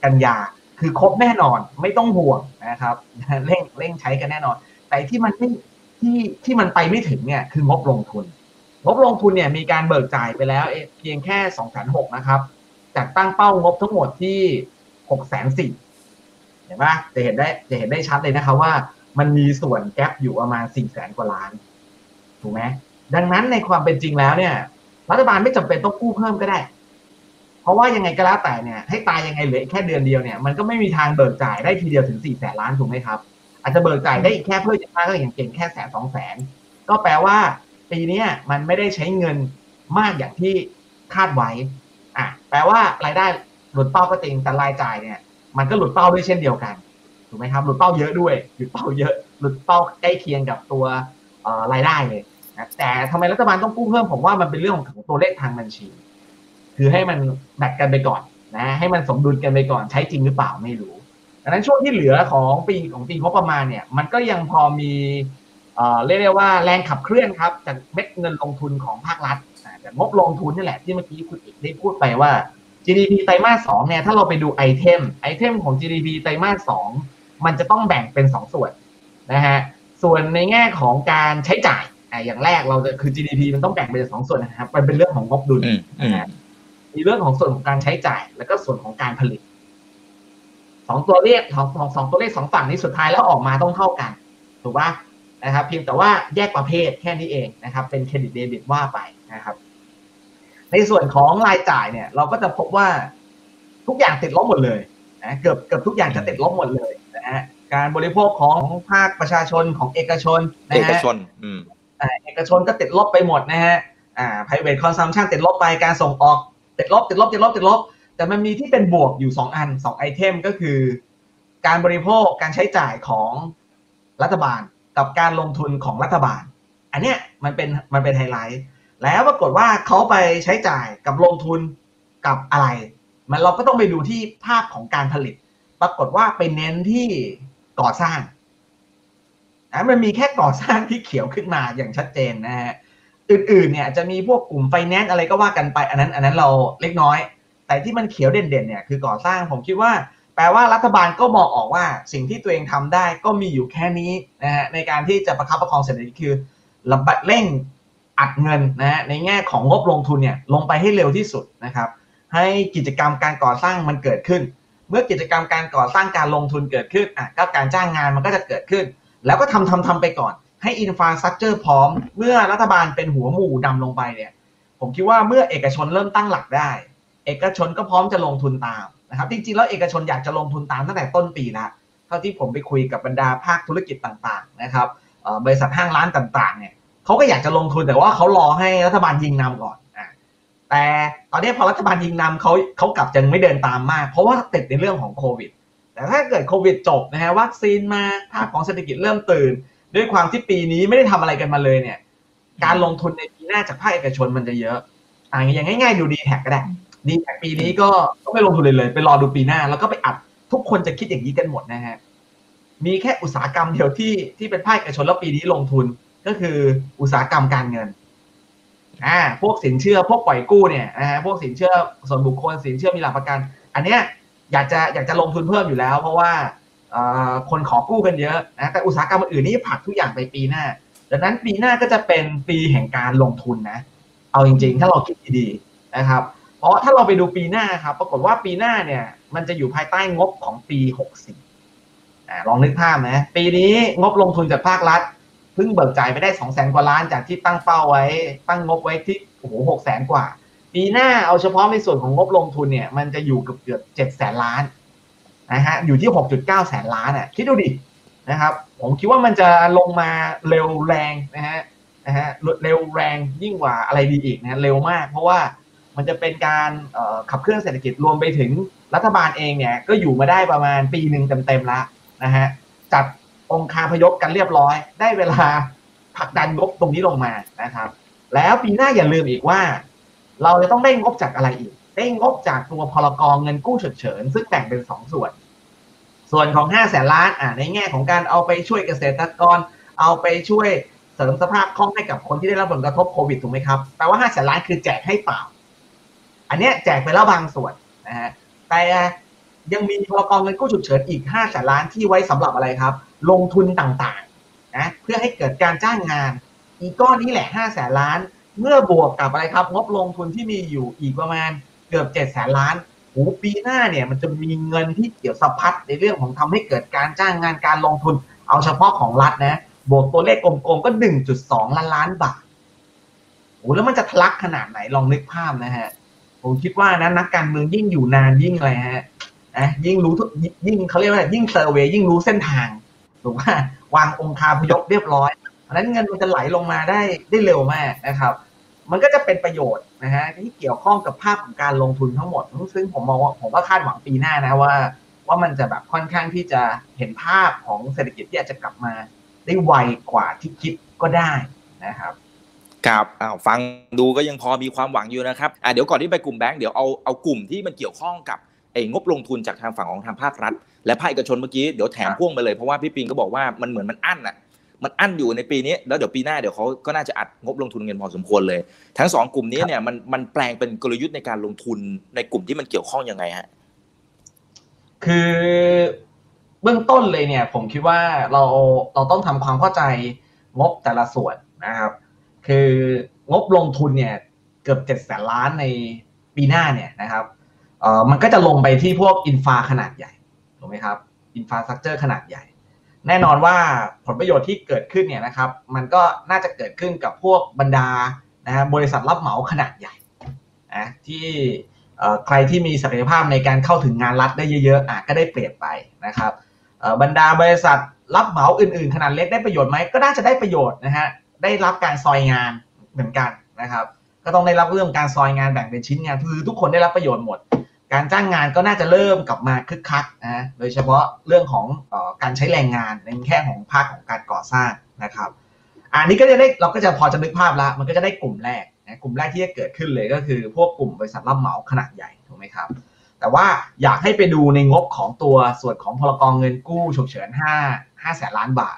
กันยาคือครบแน่นอนไม่ต้องห่วงนะครับเร่งเร่งใช้กันแน่นอน แต่ที่มันไม่ที่ที่มันไปไม่ถึงเนี่ยคืองบลงทุน งบลงทุนเนี่ยมีการเบิกจ่ายไปแล้วเอ๊ะเพียงแค่สองแสนหกนะครับ จากตั้งเป้างบทั้งหมดที่หกแสนสี่เห็นปะจะเห็นได้จะเห็นได้ชัดเลยนะครับว่า มันมีส่วนแกลบอยู่ประมาณสี่แสนกว่าล้าน ถูกไหมดังนั้นในความเป็นจริงแล้วเนี่ย รัฐบาลไม่จำเป็นต้องกู้เพิ่มก็ได้ เพราะว่ายังไงก็แล้วแต่เนี่ย ให้ตายยังไงเหลือแค่เดือนเดียวเนี่ยมันก็ไม่มีทางเบิกจ่ายได้ทีเดียวถึงสี่แสนล้านถูกไหมครับ อาจจะเบิกจ่ายได้อีกแค่เพิ่มจากก็อย่างเก่งแค่แสนสองแสนก็แปลว่าปีนี้มันไม่ได้ใช้เงินมากอย่างที่คาดไว้อะแปลว่ารายได้หลุดเป้าก็จริงแต่รายจ่ายเนี่ย มันก็หลุดเป้าด้วยเช่นเดียวกัน ถูกไหมครับหลุดเป้าเยอะด้วยหลุดเป้าเยอะหลุดเป้าใกล้เคียงกับตัวรายได้เลยนะแต่ทำไมรัฐบาลต้องกู้เพิ่มผมว่ามันเป็นเรื่องของตัวเลขทางบัญชี คือให้มันแบกกันไปก่อนนะให้มันสมดุลกันไปก่อนใช้จริงหรือเปล่าไม่รู้ดังนั้นช่วงที่เหลือของปีของปีงบประมาณเนี่ยมันก็ยังพอมีเรียกได้ว่าแรงขับเคลื่อนครับจากเม็ดเงินลงทุนของภาครัฐจากงบลงทุนนี่แหละที่เมื่อกี้คุณอิกได้พูดไปว่า GDP ไตรมาสสองเนี่ยถ้าเราไปดู item item ของ GDP ไตรมาสสอง มันจะต้องแบ่งเป็นสองส่วนนะฮะส่วนในแง่ของการใช้จ่ายอ่าอย่างแรกเราจะคือ GDP มันต้องแบ่งเป็นสองส่วนนะครับมันเป็นเรื่องของงบดุลอืมอืมมีเรื่องของส่วนของการใช้จ่าย แล้วก็ส่วนของการผลิตสองตัวเลขของสองสองตัวเลขสองฝั่งนี้สุดท้ายแล้วออกมาต้องเท่ากันถูกปะนะครับเพียงแต่ว่าแยกประเภทแค่นี้เองนะครับ เป็นเครดิตเดบิตว่าไปนะครับ ในส่วนของรายจ่ายเนี่ย เราก็จะพบว่าทุกอย่างติดลบหมดเลยนะเกือบเกือบทุกอย่างจะติดลบหมดเลย นะฮะการบริโภคของภาคประชาชนของเอกชนนะเอกฮะชนอืมอ่าเอกชนก็ติดลบไปหมดนะฮะอ่า private consumption ติดลบไปการส่งออก ติดลบ ติดลบ ติดลบ ติดลบ แต่มันมีที่เป็นบวกอยู่สองอันสองไอเทมก็คือ การบริโภคการใช้จ่ายของรัฐบาลกับการลงทุนของรัฐบาล อันเนี้ยมันเป็นมันเป็นไฮไลท์แล้วปรากฏว่าเขาไปใช้จ่ายกับลงทุนกับอะไร มันเราก็ต้องไปดูที่ภาพของการผลิต ปรากฏว่าไปเน้นที่ก่อสร้างนะมันมีแค่ก่อสร้างที่เขียวขึ้นมาอย่างชัดเจนนะฮะอื่นๆเนี่ยจะมีพวกกลุ่มไฟแนนซ์อะไรก็ว่ากันไป อันนั้นอันนั้นเราเล็กน้อย แต่ที่มันเขียวเด่นๆเนี่ยคือก่อสร้างผมคิดว่า แปลว่ารัฐบาลก็มองออกว่าสิ่งที่ตัวเองทำได้ก็มีอยู่แค่นี้นะฮะในการที่จะประคับประคองเศรษฐกิจคือระบาดเร่งอัดเงินนะฮะในแง่ของงบลงทุนเนี่ยลงไปให้เร็วที่สุดนะครับให้กิจกรรมการก่อสร้างมันเกิดขึ้น เมื่อกิจกรรมการก่อสร้างการลงทุนเกิดขึ้นอะก็การจ้างงานมันก็จะเกิดขึ้น แล้วก็ทำทำทำไปก่อน ให้อินฟราสตรักเจอร์พร้อม เมื่อรัฐบาลเป็นหัวหมู่ดำลงไปเนี่ยผมคิดว่าเมื่อเอกชนเริ่มตั้งหลักได้ เอกชนก็พร้อมจะลงทุนตามนะครับจริงๆแล้วเอกชนอยากจะลงทุนตามตั้งแต่ต้นปีแล้วเท่าที่ผมไปคุยกับบรรดาภาคธุรกิจต่างๆนะครับบริษัทห้างร้านต่างๆเนี่ยเขาก็อยากจะลงทุนแต่ว่าเขารอให้รัฐบาลยิงนำก่อน แต่ตอนนี้พอรัฐบาลยิงนำเขาเขากลับยังไม่เดินตามมาก เพราะว่าติดในเรื่องของโควิด แต่ถ้าเกิดโควิดจบนะฮะวัคซีนมาภาคของเศรษฐกิจเริ่มตื่น ด้วยความที่ปีนี้ไม่ได้ทำอะไรกันมาเลยเนี่ย การลงทุนในปีหน้าจากภาคเอกชนมันจะเยอะอ่าอย่างง่ายๆดูดีแท็กก็ได้ดีแท็กปีนี้ก็ก็ไม่ลงทุนเลยเลย ไปรอดูปีหน้าแล้วก็ไปอัดทุกคนจะคิดอย่างนี้กันหมดนะฮะมีแค่อุตสาหกรรมเดียวที่ที่เป็นภาคเอกชนแล้วปีนี้ลงทุนก็คืออุตสาหกรรมการเงิน อ่าพวกสินเชื่อพวกปล่อยกู้เนี่ยนะฮะพวกสินเชื่อส่วนบุคคลสินเชื่อมีหลักประกัน อันเนี้ยอยากจะอยากจะลงทุนเพิ่มอยู่แล้ว เพราะว่าคนขอกู้กันเยอะนะแต่อุตสาหกรรมอื่นนี่ผักทุกอย่างไปปีหน้าดังนั้นปีหน้าก็จะเป็นปีแห่งการลงทุนนะ เอาจริงๆ ถ้าเราคิดดีๆนะครับ เพราะถ้าเราไปดูปีหน้าครับ ปรากฏว่าปีหน้าเนี่ย มันจะอยู่ภายใต้งบของปี 64อ่าลองนึกภาพนะ ปีนี้งบลงทุนจากภาครัฐ เพิ่งเบิกจ่ายไปได้2 0 0แสนกว่าล้านจากที่ตั้งเป้าไว้ ตั้งงบไว้ที่โอ้โหหกแสนกว่า ปีหน้าเอาเฉพาะในส่วนของงบลงทุนเนี่ย มันจะอยู่เกือบเกือบเจ็ดแสนล้านนะฮะอยู่ที่6.9แสนล้านอะคิดดูดินะครับผมคิดว่ามันจะลงมาเร็วแรงนะฮะนะฮะเร็วแรงยิ่งกว่าอะไรดีอีกนะเร็วมาก เพราะว่ามันจะเป็นการขับเคลื่อนเศรษฐกิจรวมไปถึงรัฐบาลเองเนี่ยก็อยู่มาได้ประมาณปีหนึ่งเต็มๆแล้วนะฮะจัด องคาพยพกันเรียบร้อย ได้เวลาผลักดันงบตรงนี้ลงมานะครับ แล้วปีหน้าอย่าลืมอีกว่า เราจะต้องได้งบจากอะไรอีก ได้งบจากตัวพลกรเงินกู้ฉุกเฉิน ซึ่งแบ่งเป็นสองส่วน ส่วนของห้าแสนล้านอ่าในแง่ของการเอาไปช่วยเกษตรกร เอาไปช่วยเสริมสภาพคล่องให้กับคนที่ได้รับผลกระทบโควิดถูกไหมครับแปลว่าห้าแสนล้านคือแจกให้เปล่า อันเนี้ยแจกไปแล้วบางส่วนนะฮะแต่ยังมีพลกรเงินกู้ฉุกเฉินอีกห้าแสนล้านที่ไว้สำหรับอะไรครับ ลงทุนต่างๆนะเพื่อให้เกิดการจ้างงาน อีกก้อนนี้แหละห้าแสนล้าน เมื่อบวกกับอะไรครับ งบลงทุนที่มีอยู่อีกประมาณเกือบเจ็ดแสนล้านโอ้ปีหน้าเนี่ยมันจะมีเงินที่เกี่ยวสะพัดในเรื่องของทำให้เกิดการจ้างงานการลงทุน เอาเฉพาะของรัฐนะ บวกตัวเลขกลมๆก็หนึ่งจุดสองล้านล้านบาทโอ้แล้วมันจะทะลักขนาดไหนลองนึกภาพนะฮะผมคิดว่านะนักการเมืองยิ่งอยู่นานยิ่งอะไรฮะนะยิ่งรู้ทุกยิ่งเขาเรียกว่ายิ่งเซอร์เวยยิ่งรู้เส้นทาง ถูกว่าวางองค์คาพยพเรียบร้อยเพราะนั้นเงินมันจะไหลลงมาได้ได้เร็วมากนะครับ มันก็จะเป็นประโยชน์นะฮะที่เกี่ยวข้องกับภาพของการลงทุนทั้งหมด ซึ่งผมมองว่าผมก็คาดหวังปีหน้านะว่า ว่ามันจะแบบค่อนข้างที่จะเห็นภาพของเศรษฐกิจที่อาจจะกลับมาได้ไวกว่าที่คิดก็ได้นะครับครับอ้าวฟังดูก็ยังพอมีความหวังอยู่นะครับอ่าเดี๋ยวก่อนที่ไปกลุ่มแบงก์เดี๋ยวเอาเอากลุ่มที่มันเกี่ยวข้องกับ งบลงทุนจากทางฝั่งของทางภาครัฐ และภาคเอกชนเมื่อกี้เดี๋ยวแถมพ่วงไปเลยเพราะว่าพี่ปิงก็บอกว่ามันเหมือนมันอั้นอะมันอั้นอยู่ในปีนี้แล้วเดี๋ยวปีหน้าเดี๋ยวเขาก็น่าจะอัดงบลงทุนเงินพอสมควรเลย ทั้งสองกลุ่มนี้เนี่ยมันมันแปลงเป็นกลยุทธ์ในการลงทุนในกลุ่มที่มันเกี่ยวข้องยังไงฮะคือเบื้องต้นเลยเนี่ย ผมคิดว่าเราเราต้องทำความเข้าใจงบแต่ละส่วนนะครับ คืองบลงทุนเนี่ยเกือบเจ็ดแสนล้านในปีหน้าเนี่ยนะครับ เอ่อมันก็จะลงไปที่พวกอินฟาขนาดใหญ่ถูกไหมครับ infrastructure ขนาดใหญ่ แน่นอนว่าผลประโยชน์ที่เกิดขึ้นเนี่ยนะครับ มันก็น่าจะเกิดขึ้นกับพวกบรรดานะฮะบริษัทรับเหมาขนาดใหญ่นะที่ใครที่มีศักยภาพในการเข้าถึงงานรัฐได้เยอะๆอะก็ได้เปรียบไปนะครับบรรดาบริษัทรับเหมาอื่นๆ ขนาดเล็กได้ประโยชน์ไหมก็น่าจะได้ประโยชน์นะฮะได้รับการซอยงานเหมือนกันนะครับ ก็ต้องได้รับเรื่องการซอยงานแบ่งเป็นชิ้นงานคือทุกคนได้รับประโยชน์หมด การจ้างงานก็น่าจะเริ่มกลับมาคึกคักนะโดยเฉพาะเรื่องของอการใช้แรงงานในแค่ของภาคของการก่อสร้างนะครับ อันนี้ก็จะได้เราก็จะพอจะนึกภาพแล้วมันก็จะได้กลุ่มแรกนะกลุ่มแรกที่จะเกิดขึ้นเลยก็คือ พวกกลุ่มบริษัทรับเหมาขนาดใหญ่ถูกไหมครับ แต่ว่าอยากให้ไปดูในงบของตัวส่วนของพลกรเงินกู้ฉุกเฉิน5 5แสนล้านบาท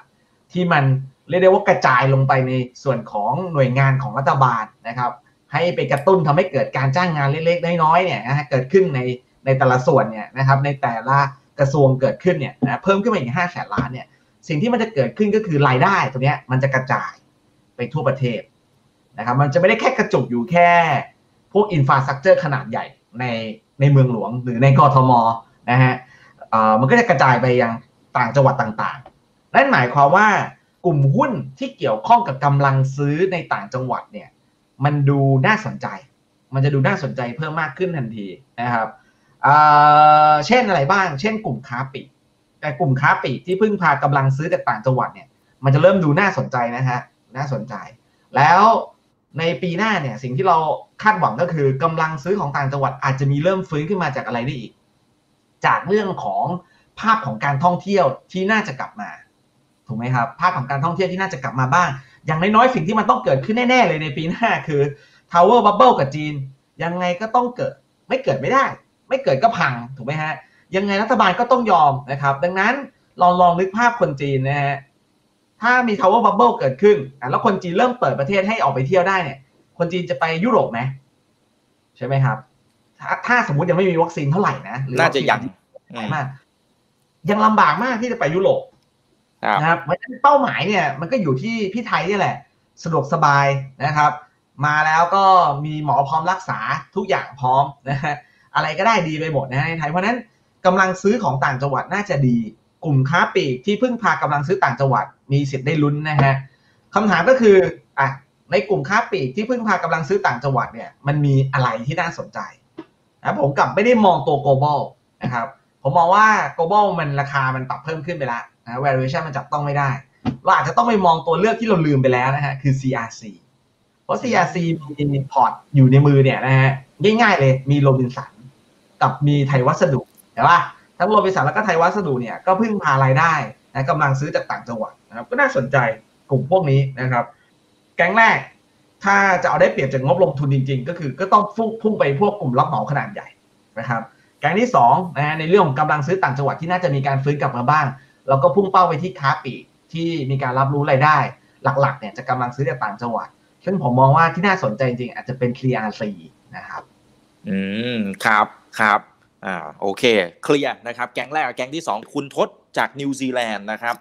ที่มันเรียกได้ว่ากระจายลงไปในส่วนของหน่วยงานของรัฐบาลนะครับ ให้ไปกระตุ้นทำให้เกิดการจ้างงานเล็กๆน้อยๆเนี่ยนะฮะเกิดขึ้นในในแต่ละส่วนเนี่ยนะครับในแต่ละกระทรวงเกิดขึ้นเนี่ยนะเพิ่มขึ้นมาอีกห้าแสนล้านเนี่ยสิ่งที่มันจะเกิดขึ้นก็คือรายได้ตัวเนี้ยมันจะกระจายไปทั่วประเทศนะครับมันจะไม่ได้แค่กระจุกอยู่แค่ พวก infrastructure ขนาดใหญ่ในในเมืองหลวงหรือในกทมนะฮะมันก็จะกระจายไปยังต่างจังหวัดต่างๆ นั่นหมายความว่ากลุ่มหุ้นที่เกี่ยวข้องกับกำลังซื้อในต่างจังหวัดเนี่ย มันดูน่าสนใจ มันจะดูน่าสนใจเพิ่มมากขึ้นทันทีนะครับเช่นอะไรบ้าง เช่นกลุ่มค้าปลีกแต่กลุ่มค้าปลีกที่พึ่งพากำลังซื้อจากต่างจังหวัดเนี่ย มันจะเริ่มดูน่าสนใจนะฮะ น่าสนใจ แล้วในปีหน้าเนี่ยสิ่งที่เราคาดหวังก็คือกำลังซื้อของต่างจังหวัดอาจจะมีเริ่มฟื้นขึ้นมาจากอะไรได้อีก จากเรื่องของภาพของการท่องเที่ยวที่น่าจะกลับมา ถูกไหมครับ ภาพของการท่องเที่ยวที่น่าจะกลับมาบ้าง อย่างน้อยๆสิ่งที่มันต้องเกิดขึ้นแน่ๆเลยในปีหน้าคือ Tower Bubble กับจีน ยังไงก็ต้องเกิดไม่เกิดไม่ได้ ไม่เกิดก็พังถูกไหมฮะยังไงรัฐบาลก็ต้องยอมนะครับ ดังนั้นลองลองนึกภาพคนจีนนะฮะถ้ามี Tower Bubble เกิดขึ้นอะแล้วคนจีนเริ่มเปิดประเทศให้ออกไปเที่ยวได้เนี่ย คนจีนจะไปยุโรปไหมใช่ไหมครับ ถ้าถ้าสมมติยังไม่มีวัคซีนเท่าไหร่นะหรือน่าจะยังวัคซีนมากยังลำบากมากที่จะไปยุโรปครับ นะครับเพราะฉะนั้นเป้าหมายเนี่ยมันก็อยู่ที่พี่ไทยนี่แหละ สะดวกสบายนะครับ มาแล้วก็มีหมอพร้อมรักษาทุกอย่างพร้อมนะฮะอะไรก็ได้ดีไปหมดนะฮะในไทยเพราะนั้นกำลังซื้อของต่างจังหวัดน่าจะดี กลุ่มค้าปลีกที่พึ่งพากำลังซื้อต่างจังหวัด มีสิทธิ์ได้ลุ้นนะฮะคำถามก็คืออะในกลุ่มค้าปลีกที่พึ่งพากำลังซื้อต่างจังหวัดเนี่ยมันมีอะไรที่น่าสนใจนะผมกลับไม่ได้มองตัว global นะครับผมมองว่า global มันราคามันปรับเพิ่มขึ้นไปแล้ว นะ valuation มันจับต้องไม่ได้ เราอาจจะต้องไปมองตัวเลือกที่เราลืมไปแล้วนะฮะ คือ CRC เพราะ CRC มีพอร์ตอยู่ในมือเนี่ยนะฮะ ง่ายๆเลย มีโรบินสันกับมีไทยวัสดุเห็นปะทั้งโรบินสันแล้วก็ไทยวัสดุเนี่ยก็พึ่งพารายได้นะกำลังซื้อจากต่างจังหวัดนะครับ ก็น่าสนใจกลุ่มพวกนี้นะครับ แก๊งแรก ถ้าจะเอาได้เปรียบจากงบลงทุนจริง ๆ ก็คือก็ต้องพุ่งไปพวกกลุ่มรับเหมาขนาดใหญ่นะครับแก๊งที่สองนะฮะในเรื่องของกำลังซื้อต่างจังหวัดที่น่าจะมีการฟื้นกลับมาบ้าง เราก็พุ่งเป้าไปที่ค้าปลีกที่มีการรับรู้รายได้ หลักๆเนี่ยจะกำลังซื้อจากต่างจังหวัด ซึ่งผมมองว่าที่น่าสนใจจริงๆอาจจะเป็น CRC นะครับ อืมครับครับอ่าโอเค เคลียร์นะครับ แก๊งแรกกับแก๊งที่สองคุณทศจากนิวซีแลนด์นะครับ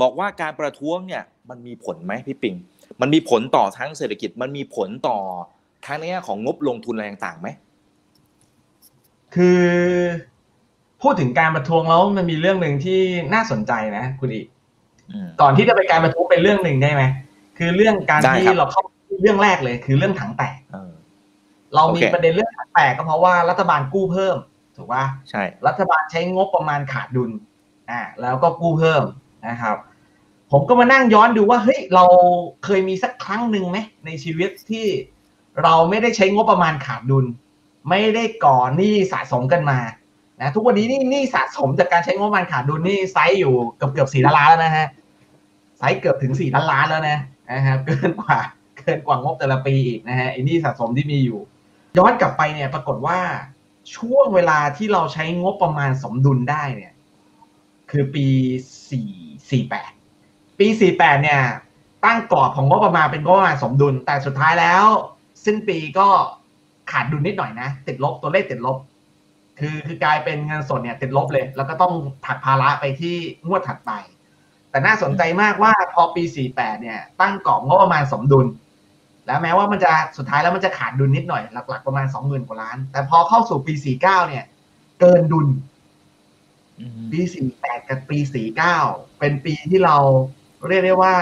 บอกว่าการประท้วงเนี่ยมันมีผลไหมพี่ปิง มันมีผลต่อทั้งเศรษฐกิจ มันมีผลต่อทั้งในแง่ของงบลงทุนอะไรต่างๆไหมคือ พูดถึงการประท้วงแล้วมันมีเรื่องหนึ่งที่น่าสนใจนะคุณอีกอืมก่อนที่จะไปการประท้วงเป็นเรื่องหนึ่งได้ไหมคือเรื่องการได้ที่ครับเราเข้าเรื่องแรกเลย คือเรื่องถังแตกเออเรามีโอเคประเด็นเรื่องถังแตกก็เพราะว่ารัฐบาลกู้เพิ่ม ถูกป่ะใช่ รัฐบาลใช้งบประมาณขาดดุลอ่าแล้วก็กู้เพิ่มนะครับ ผมก็มานั่งย้อนดูว่าเฮ้ยเราเคยมีสักครั้งหนึ่งไหมในชีวิตที่เราไม่ได้ใช้งบประมาณขาดดุล ไม่ได้ก่อหนี้สะสมกันมา นะทุกวันนี้นี่นี้สะสมจากการใช้งบประมาณขาดดุลนี่ไซส์อยู่เกือบเกือบสี่ล้านล้านแล้วนะฮะไซส์เกือบถึงสี่ล้านล้านแล้วนะนะครับเกินกว่าเกินกว่างบแต่ละปีอีกนะฮะไอ้นี้สะสมที่มีอยู่ ย้อนกลับไปเนี่ยปรากฏว่าช่วงเวลาที่เราใช้งบประมาณสมดุลได้เนี่ย คือปีสี่สี่แปดปีสี่แปดเนี่ย ตั้งกรอบของงบประมาณเป็นงบประมาณสมดุล แต่สุดท้ายแล้ว สิ้นปีก็ขาดดุลนิดหน่อยนะ ติดลบตัวเลขติดลบ คือคือกลายเป็นเงินสดเนี่ยติดลบเลย แล้วก็ต้องถักภาระไปที่งวดถัดไป แต่น่าสนใจมากว่าพอปี 48 เนี่ย ตั้งกรอบงบประมาณสมดุล แล้วแม้ว่ามันจะสุดท้ายแล้วมันจะขาดดุลนิดหน่อยหลักๆประมาณ 20,000 กว่าล้าน แต่พอเข้าสู่ปี 49 เนี่ย เกินดุลอืมปี 48 กับปี 49 เป็นปีที่เราเรียกได้ว่า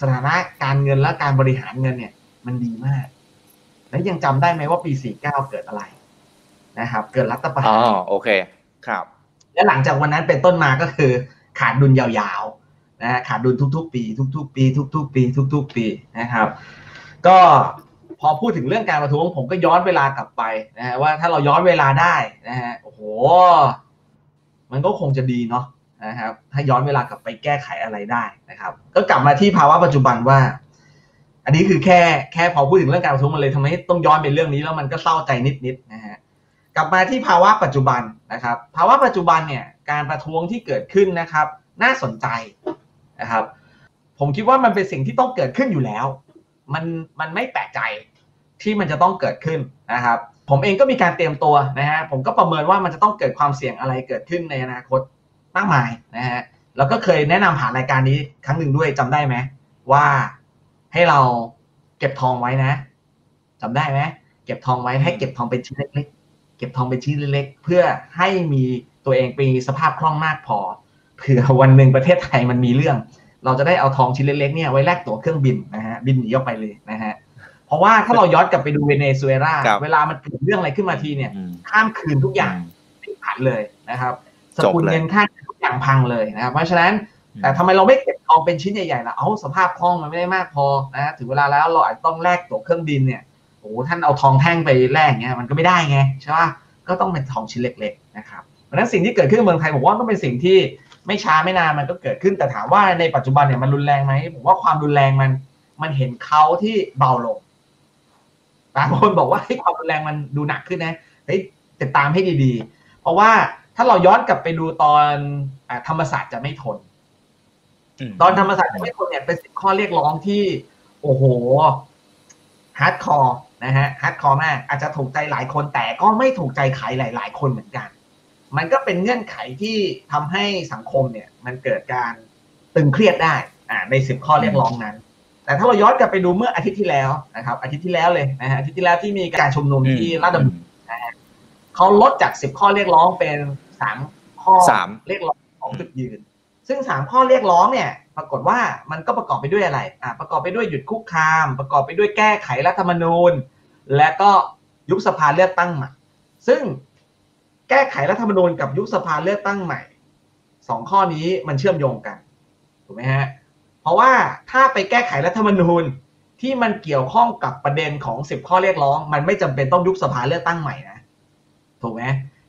สถานะการเงินและการบริหารเงินเนี่ย มันดีมาก และยังจำได้ไหมว่าปี 49 เกิดอะไร นะครับ เกิดรัฐประอ๋หาอรโอเคครับ และหลังจากวันนั้นเป็นต้นมาก็คือขาดดุลยาวๆนะฮะขาดดุลทุก ๆ ปี ทุก ๆ ปี ทุก ๆ ปี ทุก ๆ ปีนะครับ ก็พอพูดถึงเรื่องการประท้วงผมก็ย้อนเวลากลับไปนะฮะว่าถ้าเราย้อนเวลาได้นะฮะโอ้โห มันก็คงจะดีเนาะนะครับ ถ้าย้อนเวลากลับไปแก้ไขอะไรได้นะครับ ก็กลับมาที่ภาวะปัจจุบันว่า อันนี้คือแค่แค่พอพูดถึงเรื่องการประท้วงมันเลยทำให้ต้องย้อนไปเรื่องนี้แล้วมันก็เศร้าใจนิดๆนะฮะ กลับมาที่ภาวะปัจจุบันนะครับ ภาวะปัจจุบันเนี่ยการประท้วงที่เกิดขึ้นนะครับ น่าสนใจนะครับ ผมคิดว่ามันเป็นสิ่งที่ต้องเกิดขึ้นอยู่แล้ว มันมันไม่แปลกใจที่มันจะต้องเกิดขึ้นนะครับ ผมเองก็มีการเตรียมตัวนะฮะผมก็ประเมินว่ามันจะต้องเกิดความเสี่ยงอะไรเกิดขึ้นในอนาคตมากมายนะฮะแล้วก็เคยแนะนำผ่านรายการนี้ครั้งหนึ่งด้วยจำได้ไหมว่าให้เราเก็บทองไว้นะจำได้ไหมเก็บทองไว้ให้เก็บทองเป็นชิ้นเล็ก เก็บทองเป็นชิ้นเล็กๆเพื่อให้มีตัวเองมีสภาพคล่องมากพอเผื่อวันหนึ่งประเทศไทยมันมีเรื่อง เราจะได้เอาทองชิ้นเล็กๆเนี่ยไว้แลกตั๋วเครื่องบินนะฮะบินหนีออกไปเลยนะฮะเพราะว่าถ้าเราย้อนกลับไปดูเวเนซุเอลาครับเวลามันเกิดเรื่องอะไรขึ้นมาทีเนี่ยอืมข้ามคืนทุกอย่างพลิกผันเลยนะครับสจบกุลเลยเงินค่าทุกอย่างพังเลยนะครับเพราะฉะนั้นแต่ทำไมเราไม่เก็บทองเป็นชิ้นใหญ่ๆแล้วเอาสภาพคล่องมันไม่ได้มากพอนะถึงเวลาแล้วเราอาจจะต้องแลกตั๋วเครื่องบินเนี่ยโอ้ท่านเอาทองแท่งไปแลกเงี้ยมันก็ไม่ได้ไงใช่ป่ะก็ต้องเป็นทองชิ้นเล็กๆนะครับเพราะฉะนั้นสิ่งที่เกิดขึ้นในเมืองไทยผมว่าต้องเป็นสิ่งที่ไม่ช้าไม่นานมันก็เกิดขึ้นแต่ถามว่าในปัจจุบันเนี่ยมันรุนแรงไหมผมว่าความรุนแรงมันมันเห็นเขาที่เบาลงบางคนบอกว่าให้ความรุนแรงมันดูหนักขึ้นนะเฮ้ยติดตามให้ดีๆ เพราะว่าถ้าเราย้อนกลับไปดูตอนธรรมศาสตร์จะไม่ทน ตอนธรรมศาสตร์จะไม่ทนเนี่ยเป็นสิบข้อเรียกร้องที่ โอ้โห hardcore นะฮะ hardcore มากอาจจะถูกใจหลายคนแต่ก็ไม่ถูกใจใครหลาย ๆ คนเหมือนกัน มันก็เป็นเงื่อนไขที่ทำให้สังคมเนี่ยมันเกิดการตึงเครียดได้อ่าในสิบข้อเรียกร้องนั้น แต่ถ้าเราย้อนกลับไปดูเมื่ออาทิตย์ที่แล้วนะครับ อาทิตย์ที่แล้วเลยนะฮะอาทิตย์ที่แล้วที่มีการชุมนุมที่ลาดดำเนินนะฮะเขาลดจากสิบข้อเรียกร้องเป็นสามข้อสามเรียกร้องของจุดยืน ซึ่งสามข้อเรียกร้องเนี่ยปรากฏว่ามันก็ประกอบไปด้วยอะไรอ่าประกอบไปด้วยหยุดคุกคาม ประกอบไปด้วยแก้ไขรัฐธรรมนูญ และก็ยุบสภาเลือกตั้งใหม่ ซึ่งแก้ไขรัฐธรรมนูญกับยุบสภาเลือกตั้งใหม่สองข้อนี้มันเชื่อมโยงกันถูกไหมฮะเพราะว่าถ้าไปแก้ไขรัฐธรรมนูญที่มันเกี่ยวข้องกับประเด็นของสิบข้อเรียกร้อง มันไม่จำเป็นต้องยุบสภาเลือกตั้งใหม่นะถูกไหม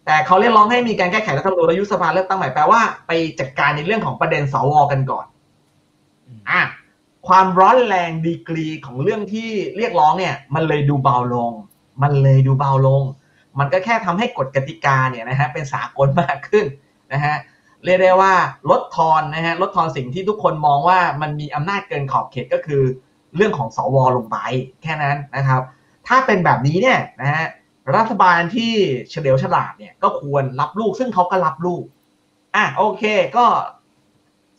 แต่เขาเรียกร้องให้มีการแก้ไขรัฐธรรมนูญและยุบสภาเลือกตั้งใหม่แปลว่าไปจัดการในเรื่องของประเด็นสวกันก่อนอะความร้อนแรงดีกรีของเรื่องที่เรียกร้องเนี่ย มันเลยดูเบาลง มันเลยดูเบาลง มันก็แค่ทำให้กฎกติกาเนี่ยนะฮะเป็นสากลมากขึ้นนะฮะเรียกได้ว่าลดทอนนะฮะลดทอนสิ่งที่ทุกคนมองว่ามันมีอำนาจเกินขอบเขตก็คือ เรื่องของสวลงไป แค่นั้นนะครับ ถ้าเป็นแบบนี้เนี่ยนะฮะ รัฐบาลที่เฉลียวฉลาดเนี่ยก็ควรรับลูกซึ่งเขาก็รับลูก อะโอเคก็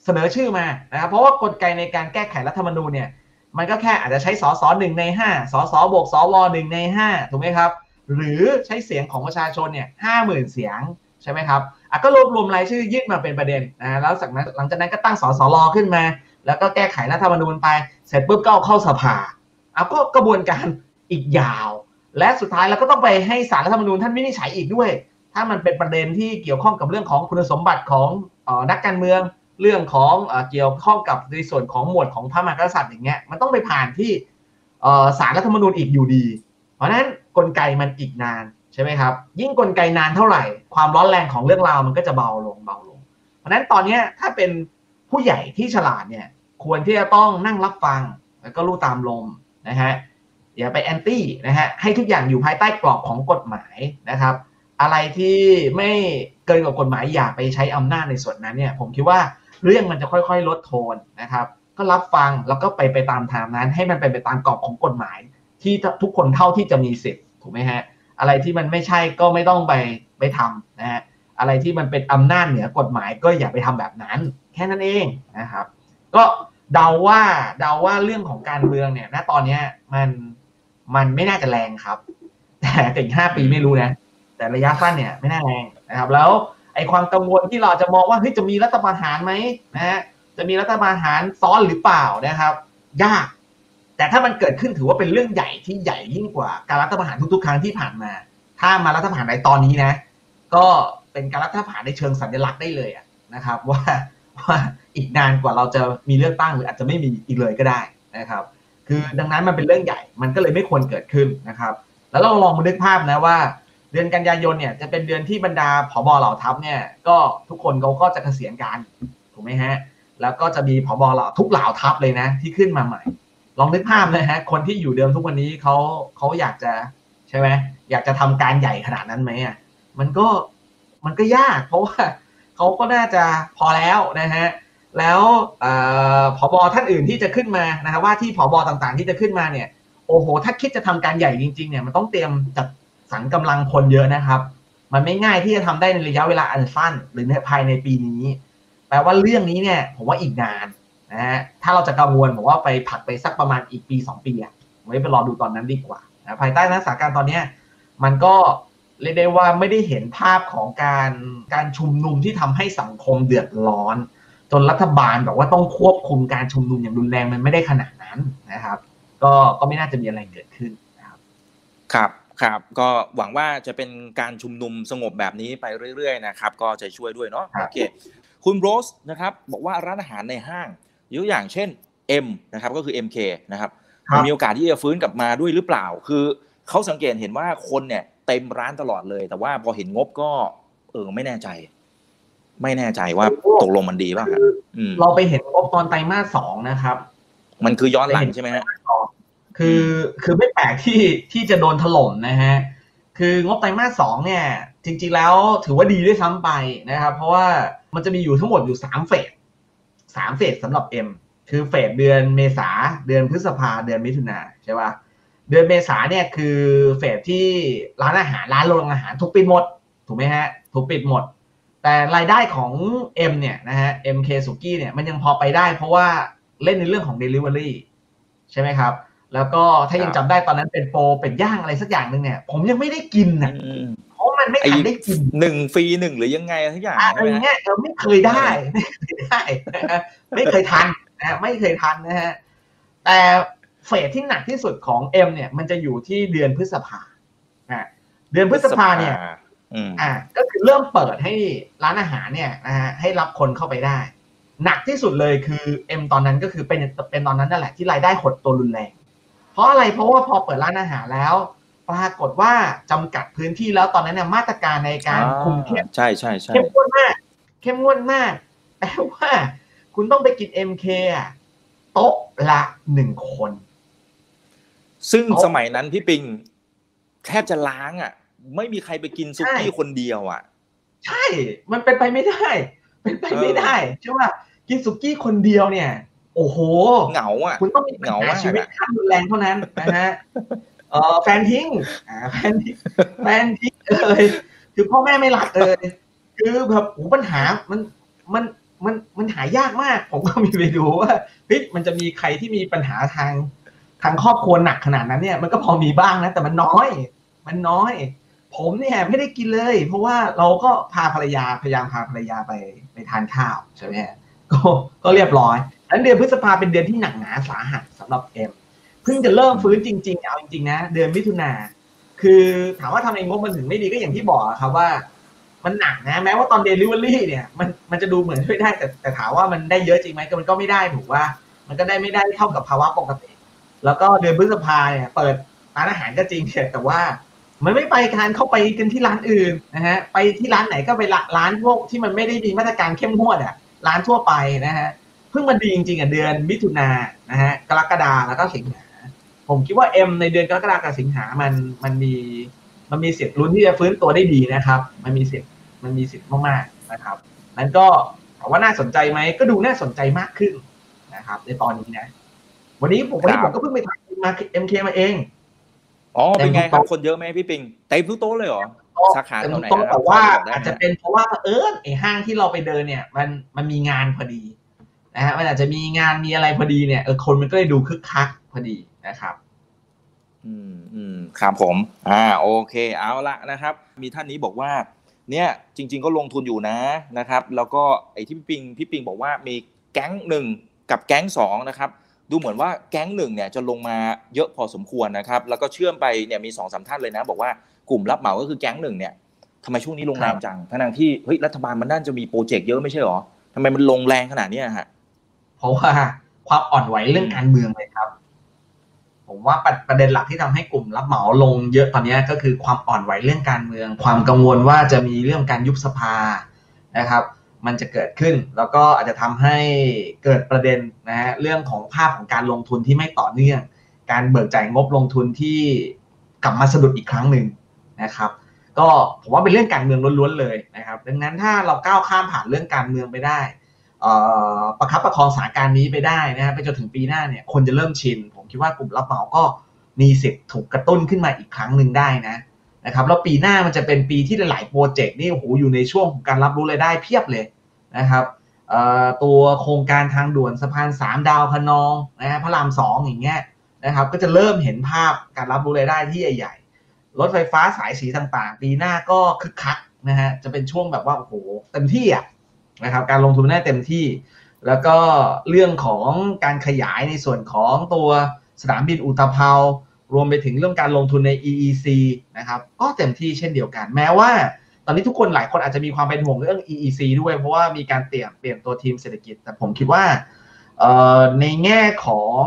เสนอชื่อมานะครับเพราะว่ากลไกในการแก้ไขรัฐธรรมนูญเนี่ยมันก็แค่อาจจะใช้สอสอหนึ่งในห้าสอสอบวกสวหนึ่งในห้าถูกไหมครับ หรือใช้เสียงของประชาชนเนี่ยห้าหมื่นเสียงใช่ไหมครับอะก็รวบรวมรายชื่อยื่นมาเป็นประเด็นนะแล้วจากนั้นหลังจากนั้นก็ตั้งสอสรขึ้นมา แล้วก็แก้ไขรัฐธรรมนูญไปเสร็จปุ๊บก็เอาเข้าสภาอะก็กระบวนการอีกยาว และสุดท้ายเราก็ต้องไปให้สารรัฐธรรมนูญท่านวินิจฉัยอีกด้วย ถ้ามันเป็นประเด็นที่เกี่ยวข้องกับเรื่องของคุณสมบัติของอนักการเมือง เรื่องของเอเกี่ยวข้องกับในส่วนของหมวดของพระมหากษัตริย์อย่างเงี้ยมันต้องไปผ่านที่สารรัฐธรรมนูญอีกอยู่ดี เพราะนั้นกลไกมันอีกนานใช่ไหมครับ ยิ่งกลไกนานเท่าไหร่ ความร้อนแรงของเรื่องราวมันก็จะเบาลงเบาลง เพราะฉะนั้นตอนเนี้ยถ้าเป็นผู้ใหญ่ที่ฉลาดเนี่ยควรที่จะต้องนั่งรับฟังแล้วก็รู้ตามลมนะฮะ อย่าไปแอนตี้นะฮะให้ทุกอย่างอยู่ภายใต้กรอบของกฎหมายนะครับ อะไรที่ไม่เกินกว่ากฎหมายอย่าไปใช้อำนาจในส่วนนั้นเนี่ยผมคิดว่าเรื่องมันจะค่อยๆ ลดโทนนะครับ ก็รับฟังแล้วก็ไปไปตามทางนั้น ให้มันเป็นไปตามกรอบของกฎหมาย ที่ทุกคนเท่าที่จะมีสิทธิ์ถูกไหมฮะอะไรที่มันไม่ใช่ก็ไม่ต้องไปไปทำนะฮะอะไรที่มันเป็นอำนาจเหนือกฎหมายก็อย่าไปทำแบบนั้น แค่นั้นเองนะครับ ก็เดาว่าเดาว่าเรื่องของการเมืองเนี่ยณตอนเนี้ยมัน มันไม่น่าจะแรงครับแต่แต่อีกห้าปีไม่รู้นะ แต่ระยะสั้นเนี่ยไม่น่าแรงนะครับ แล้วไอ้ความกังวลที่เราจะมองว่าเฮ้ยจะมีรัฐประหารไหมนะฮะจะมีรัฐประหารซ้อนหรือเปล่านะครับ ยาก แต่ถ้ามันเกิดขึ้นถือว่าเป็นเรื่องใหญ่ที่ใหญ่ยิ่งกว่าการรัฐประหารทุกๆ ครั้งที่ผ่านมา ถ้ามารัฐประหารในตอนนี้นะ ก็เป็นการรัฐประหารในเชิงสัญลักษณ์ได้เลยนะครับ ว่าว่าอีกนานกว่าเราจะมีเลือกตั้งหรืออาจจะไม่มีอีกเลยก็ได้นะครับ คือดังนั้นมันเป็นเรื่องใหญ่ มันก็เลยไม่ควรเกิดขึ้นนะครับ แล้วเราลองมานึกภาพนะว่า เดือนกันยายนเนี่ยจะเป็นเดือนที่บรรดาผบเหล่าทัพเนี่ยก็ทุกคนเขาก็จะเกษียณกันถูกไหมฮะ แล้วก็จะมีผบเหล่าทุกเหล่าทัพเลยนะ ที่ขึ้นมาใหม่ ลองนึกภาพเลยฮะ คนที่อยู่เดิมทุกวันนี้เขาเขาอยากจะใช่ไหมอยากจะทำการใหญ่ขนาดนั้นไหมอะมันก็มันก็ยาก เพราะว่าเขาก็น่าจะพอแล้วนะฮะ แล้วอ่อผบท่านอื่นที่จะขึ้นมานะฮะว่าที่ผบต่างๆ ที่จะขึ้นมาเนี่ยโอ้โห ถ้าคิดจะทำการใหญ่จริงๆเนี่ยมันต้องเตรียมจัดสรรกำลังพลเยอะนะครับ มันไม่ง่ายที่จะทำได้ในระยะเวลาอันสั้น หรือในภายในปีนี้ แปลว่าเรื่องนี้เนี่ยผมว่าอีกนานนะฮะถ้าเราจะกังวลผมว่าไปผัดไปสักประมาณอีกปีสองปีอะไว้ไปรอดูตอนนั้นดีกว่านะภายใต้สถานการณ์ตอนเนี้ยมันก็เรียกได้ว่าไม่ได้เห็นภาพของการการชุมนุมที่ทำให้สังคมเดือดร้อน จนรัฐบาลบอกว่าต้องควบคุมการชุมนุมอย่างรุนแรงมันไม่ได้ขนาดนั้นนะครับ ก็ก็ไม่น่าจะมีอะไรเกิดขึ้นนะครับ ครับครับก็หวังว่าจะเป็นการชุมนุมสงบแบบนี้ไปเรื่อยๆนะครับ ก็จะช่วยด้วยเนาะครับโอเคคุณโรสนะครับบอกว่าร้านอาหารในห้างยกอย่างเช่น M นะครับก็คือ MK นะครับครับมีโอกาสที่จะฟื้นกลับมาด้วยหรือเปล่า คือเขาสังเกตเห็นว่าคนเนี่ยเต็มร้านตลอดเลย แต่ว่าพอเห็นงบก็เออไม่แน่ใจ ไม่แน่ใจว่าตกลงมันดีป่ะฮะอืมเราไปเห็นงบตอนไตรมาสสองนะครับ มันคือย้อนหลังใช่ไหมฮะคือคือไม่แปลกที่ที่จะโดนถล่มนะฮะคืองบไตรมาสสองเนี่ย จริง ๆ แล้วถือว่าดีด้วยซ้ำไปนะครับ เพราะว่ามันจะมีอยู่ทั้งหมดอยู่สามเฟสสามเฟสสำหรับ M คือเฟสเดือนเมษาเดือนพฤษภาเดือนมิถุนาใช่ป่ะเดือนเมษาเนี่ยคือเฟสที่ร้านอาหารร้านโรงอาหารถูกปิดหมด ถูกไหมฮะถูกปิดหมด แต่รายได้ของ M เนี่ยนะฮะ MK สุกี้เนี่ยมันยังพอไปได้ เพราะว่าเล่นในเรื่องของ Delivery ใช่ไหมครับ แล้วก็ถ้ายังครับจำได้ตอนนั้นเป็นโปรเป็ดย่างอะไรสักอย่างหนึ่งเนี่ย ผมยังไม่ได้กินนะอืมเพราะมันไม่ไอ้ทันได้กินหนึ่งฟรีหนึ่งหรือยังไงทุกอย่างอะไรใช่ไหมฮะเงี้ยเออไม่เคยได้ไม่เคยได้นะฮะไม่เคยทันนะฮะไม่เคยทันนะฮะแต่เฟสที่หนักที่สุดของ M เนี่ย มันจะอยู่ที่เดือนพฤษภาอะเดือนพฤษภาเนี่ย อืมอ่าก็คือเริ่มเปิดให้ร้านอาหารเนี่ยนะฮะให้รับคนเข้าไปได้ หนักที่สุดเลยคือ M ตอนนั้นก็คือเป็นเป็นตอนนั้นนั่นแหละที่รายได้หดตัวรุนแรง เพราะอะไรเพราะว่าพอเปิดร้านอาหารแล้ว ปรากฏว่าจำกัดพื้นที่แล้วตอนนั้นเนี่ยมาตรการในการคุมเข้มใช่ใช่ใช่เข้มงวดมาก เข้มงวดมากแปลว่า คุณต้องไปกิน MK อะโต๊ะละหนึ่งคน ซึ่งโอ้สมัยนั้นพี่ปิงแทบจะล้างอะ ไม่มีใครไปกินซุกี้ใช่คนเดียวอะ ใช่ มันเป็นไปไม่ได้ เป็นไปไม่ได้ใช่ป่ะกินสุกี้คนเดียวเนี่ย โอ้โหเหงาอะคุณต้องมีปัญเหงาหามากชีวิตอะขั้นรุนแรงเท่านั้นนะฮะเออแฟนทิ้งอ่าแฟนทิ้งแฟนทิ้งเอยคือพ่อแม่ไม่รักเอยคือแบบโอ้ปัญหามันมันมันมันหายากมาก ผมก็มีไปดูว่าเฮ้ยมันจะมีใครที่มีปัญหาทางทางครอบครัวหนักขนาดนั้นเนี่ย มันก็พอมีบ้างนะ แต่มันน้อย มันน้อย ผมเนี่ยไม่ได้กินเลย เพราะว่าเราก็พาภรรยาพยายามพาภรรยาไปไปทานข้าวใช่ไหมก็ก็เรียบร้อยนั้นเดือนพฤษภาเป็นเดือนที่หนักหนาสาหัสสำหรับเอ็มเพิ่งจะเริ่มฟื้นจริง ๆ เอาจริงๆนะ เดือนมิถุนาคือถามว่าทำไมงบมันถึงไม่ดีก็อย่างที่บอกครับว่า มันหนักนะ แม้ว่าตอนเดลิเวอรี่เนี่ยมันมันจะดูเหมือนช่วยได้แต่แต่ถามว่ามันได้เยอะจริงไหมก็มันก็ไม่ได้ถูกว่า มันก็ได้ไม่ได้เท่ากับภาวะปกติ แล้วก็เดือนพฤษภาเนี่ยเปิดร้านอาหารก็จริงแต่ว่า มันไม่ไปทานเข้าไปกันที่ร้านอื่นนะฮะไปที่ร้านไหนก็ไปละร้านพวกที่มันไม่ได้มีมาตรการเข้มงวดอะร้านทั่วไปนะฮะเพิ่งมาดีจริงๆอะเดือนมิถุนายนนะฮะกรกฎาแล้วก็สิงหาผมคิดว่า M ในเดือนกรกฎากับสิงหามันมันมีมันมีเสิทธิ์ลุ้นที่จะฟื้นตัวได้ดีนะครับ มันมีเสิทธิ์มันมีสิทธิ์มากๆนะครับนั้นก็ถามว่าน่าสนใจไหมก็ดูน่าสนใจมากขึ้นนะครับ ในตอนนี้นะ วันนี้ผมวันนี้ผมก็เพิ่งไปทำมา MK มาเอง อ๋อเป็นไงเต็มทุกครับโต๊ะคนเยอะไหมพี่ปิงเต็มทุกโต๊ะเลยเหรอสาขาเต็มแถวไหนโต๊ะนะครับแต่ว่าพอบอกได้ไหมอาจจะเป็นเพราะว่าเออไอห้างที่เราไปเดินเนี่ยมันมันมีงานพอดีนะฮะมันอาจจะมีงานมีอะไรพอดีเนี่ยเออคนมันก็เลยดูคึกคักพอดีนะครับ อืมอืมครับผม อ่าโอเคเอาละนะครับ มีท่านนี้บอกว่าเนี่ยจริง ๆ ก็ลงทุนอยู่นะนะครับ แล้วก็ไอ้ที่พี่ปิงพี่ปิงบอกว่ามีแก๊งหนึ่งกับแก๊งสองนะครับ ดูเหมือนว่าแก๊งหนึ่งเนี่ยจะลงมาเยอะพอสมควรนะครับแล้วก็เชื่อมไปเนี่ยมีสองสามท่านเลยนะ บอกว่ากลุ่มรับเหมาก็คือแก๊งหนึ่งเนี่ยทำไมช่วงนี้ลงแรงจังทั้งๆที่เฮ้ยรัฐบาลมันน่าจะมีโปรเจกต์เยอะไม่ใช่หรอทำไมมันลงแรงขนาดเนี้ยฮะเพราะว่าความอ่อนไหวเรื่องการเมืองเลยครับ ผมว่าประประเด็นหลักที่ทำให้กลุ่มรับเหมาลงเยอะตอนนี้ก็คือความอ่อนไหวเรื่องการเมือง ความกังวลว่าจะมีเรื่องการยุบสภานะครับ มันจะเกิดขึ้น แล้วก็อาจจะทำให้เกิดประเด็นนะฮะเรื่องของภาพของการลงทุนที่ไม่ต่อเนื่อง การเบิกจ่ายงบลงทุนที่กลับมาสะดุดอีกครั้งหนึ่งนะครับ ก็ผมว่าเป็นเรื่องการเมืองล้วนๆเลยนะครับ ดังนั้นถ้าเราก้าวข้ามผ่านเรื่องการเมืองไปได้อ่อประคับประคองสถานการณ์นี้ไปได้นะฮะไปจนถึงปีหน้าเนี่ยคนจะเริ่มชิน ผมคิดว่ากลุ่มรับเหมาก็มีสิทธิ์ถูกกระตุ้นขึ้นมาอีกครั้งหนึ่งได้นะ นะครับแล้วปีหน้ามันจะเป็นปีที่หลายๆโปรเจกต์นี่โอ้โหอยู่ในช่วงของการรับรู้รายได้เพียบเลยนะครับตัวโครงการทางด่วนสะพานสามดาวพะนองนะฮะพระรามสองอย่างเงี้ยนะครับก็จะเริ่มเห็นภาพการรับรู้รายได้ที่ใหญ่ๆรถไฟฟ้าสายสีต่างๆ ปีหน้าก็คึกคักนะฮะจะเป็นช่วงแบบว่าโอ้โหเต็มที่อะนะครับการลงทุนได้เต็มที่ แล้วก็เรื่องของการขยายในส่วนของตัวสนามบินอุตภเปา รวมไปถึงเรื่องการลงทุนใน EEC นะครับก็เต็มที่เช่นเดียวกัน แม้ว่า ตอนนี้ทุกคนหลายคนอาจจะมีความเป็นห่วงเรื่อง EEC ด้วย เพราะว่ามีการเปลี่ยนเปลี่ยนตัวทีมเศรษฐกิจ แต่ผมคิดว่าในแง่ของ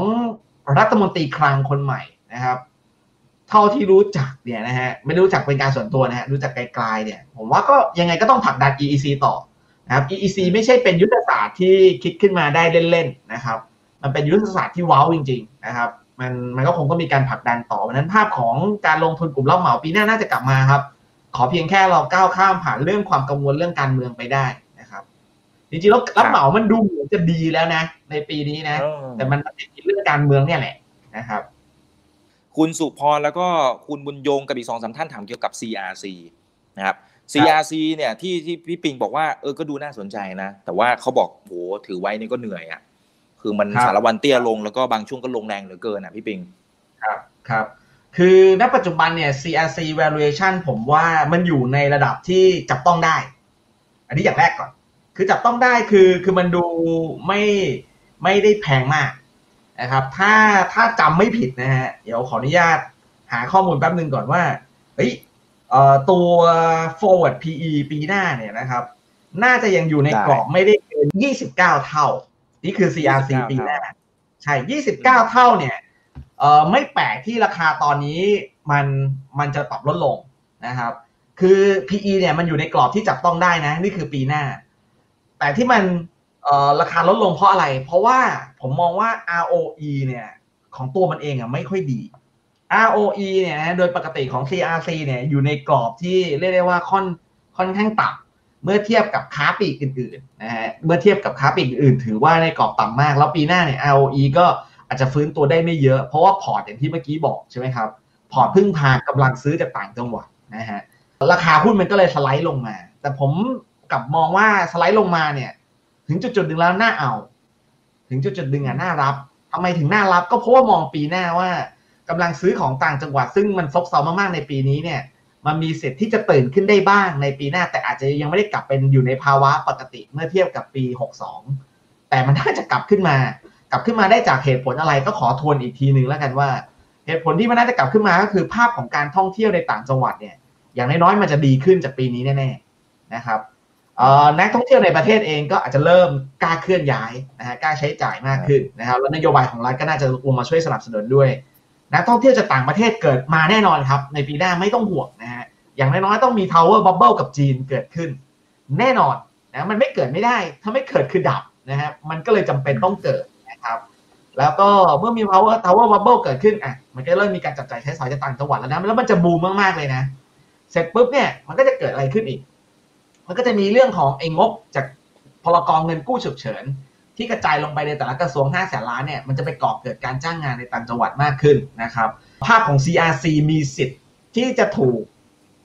รัฐมนตรีคลังคนใหม่นะครับ เท่าที่รู้จักเนี่ยนะฮะไม่รู้จักเป็นการส่วนตัวนะฮะรู้จักไกลๆเนี่ย ผมว่าก็ยังไงก็ต้องผลักดัน EEC ต่อนะครับ EEC ไม่ใช่เป็นยุทธศาสตร์ที่คิดขึ้นมาได้เล่นๆนะครับ มันเป็นยุทธศาสตร์ที่ว้าวจริง ๆ นะครับ มันมันก็คงต้องมีการผลักดันต่อวันนั้นภาพของการลงทุนกลุ่มรับเหมาปีหน้าน่าจะกลับมาครับ ขอเพียงแค่เราก้าวข้ามผ่านเรื่องความกังวลเรื่องการเมืองไปได้นะครับจริงๆแล้วรับเหมามันดูเหมือนจะดีแล้วนะ ในปีนี้นะเออแต่มันติดเรื่องการเมืองเนี่ยแหละนะครับ คุณสุพรแล้วก็คุณบุญยงกับอีกสองสามท่านถามเกี่ยวกับ CRC นะครับ CRC เนี่ยที่ที่พี่ปิงบอกว่าเออก็ดูน่าสนใจนะ แต่ว่าเขาบอกโหถือไว้นี่ก็เหนื่อยอะ คือมันครับสารวันเตี้ยลงแล้วก็บางช่วงก็ลงแรงเหลือเกินอะพี่ปิง ครับครับ คือณปัจจุบันเนี่ย CRC valuation ผมว่ามันอยู่ในระดับที่จับต้องได้ อันนี้อย่างแรกก่อน คือจับต้องได้คือคือมันดูไม่ไม่ได้แพงมากนะครับ ถ้าถ้าจำไม่ผิดนะฮะ เดี๋ยวขออนุญาตหาข้อมูลแป๊บหนึ่งก่อนว่าเฮ้ยเอ่อตัว forward PE ปีหน้าเนี่ยนะครับ น่าจะยังอยู่ในได้กรอบไม่ได้เกิน 29 เท่า นี่คือ CRC 29ปีหน้าใช่ 29 เท่าเนี่ยเอ่อไม่แปลกที่ราคาตอนนี้มันมันจะปรับลดลงนะครับ คือ PE เนี่ยมันอยู่ในกรอบที่จับต้องได้นะ นี่คือปีหน้า แต่ที่มันเอ่อราคาลดลงเพราะอะไร เพราะว่าผมมองว่า ROE เนี่ยของตัวมันเองอะไม่ค่อยดี ROE เนี่ยนะโดยปกติของ CRC เนี่ยอยู่ในกรอบที่เรียกได้ว่าค่อนค่อนข้างต่ำ เมื่อเทียบกับค้าปลีกอื่นๆนะฮะเมื่อเทียบกับค้าปลีกอื่นๆถือว่าในกรอบต่ำมาก แล้วปีหน้าเนี่ย ROE ก็อาจจะฟื้นตัวได้ไม่เยอะ เพราะว่าพอร์ตอย่างที่เมื่อกี้บอกใช่ไหมครับ พอร์ตพึ่งพากำลังซื้อจากต่างจังหวัดนะฮะราคาหุ้นมันก็เลยสไลด์ลงมา แต่ผมกลับมองว่าสไลด์ลงมาเนี่ย ถึงจุดจุดๆหนึ่งแล้วน่าเอา ถึงจุดจุดๆหนึ่งอะน่ารับทำไมถึงน่ารับ ก็เพราะว่ามองปีหน้าว่ากำลังซื้อของต่างจังหวัด ซึ่งมันซบเซามากๆในปีนี้เนี่ย มันมีสิทธิ์ที่จะตื่นขึ้นได้บ้างในปีหน้า แต่อาจจะยังไม่ได้กลับเป็นอยู่ในภาวะปกติเมื่อเทียบกับปี 62 แต่มันน่าจะกลับขึ้นมา กลับขึ้นมาได้จากเหตุผลอะไรก็ขอทวนอีกทีหนึ่งแล้วกันว่า เหตุผลที่มันน่าจะกลับขึ้นมาก็คือภาพของการท่องเที่ยวในต่างจังหวัดเนี่ยอย่างน้อยๆมันจะดีขึ้นจากปีนี้แน่ๆนะครับนักท่องเที่ยวในประเทศเองก็อาจจะเริ่มกล้าเคลื่อนย้ายนะฮะกล้าใช้จ่ายมากขึ้นนะครับแล้วนโยบายของรัฐก็น่าจะลงมาช่วยสนับสนุนด้วย นักท่องเที่ยวจากต่างประเทศเกิดมาแน่นอนครับ ในปีหน้าไม่ต้องห่วงนะฮะอย่างน้อยๆต้องมี Tower Bubble กับจีนเกิดขึ้น แน่นอนนะมันไม่เกิดไม่ได้ ถ้าไม่เกิดคือดับนะฮะมันก็เลยจำเป็นต้องเกิดนะครับ แล้วก็เมื่อมี power tower bubble เกิดขึ้นอะมันก็เริ่มมีการจับจ่ายใช้สอยจากต่างจังหวัดแล้วนะแล้วมันจะบูมมากๆเลยนะ เสร็จปุ๊บเนี่ยมันก็จะเกิดอะไรขึ้นอีก มันก็จะมีเรื่องของไอ้งบจากพลกรเงินกู้ฉุกเฉิน ที่กระจายลงไปในแต่ละกระทรวง5แสนล้านเนี่ยมันจะไปก่อเกิดการจ้างงานในต่างจังหวัดมากขึ้นนะครับ ภาพของ CRC มีสิทธิ์ที่จะถูก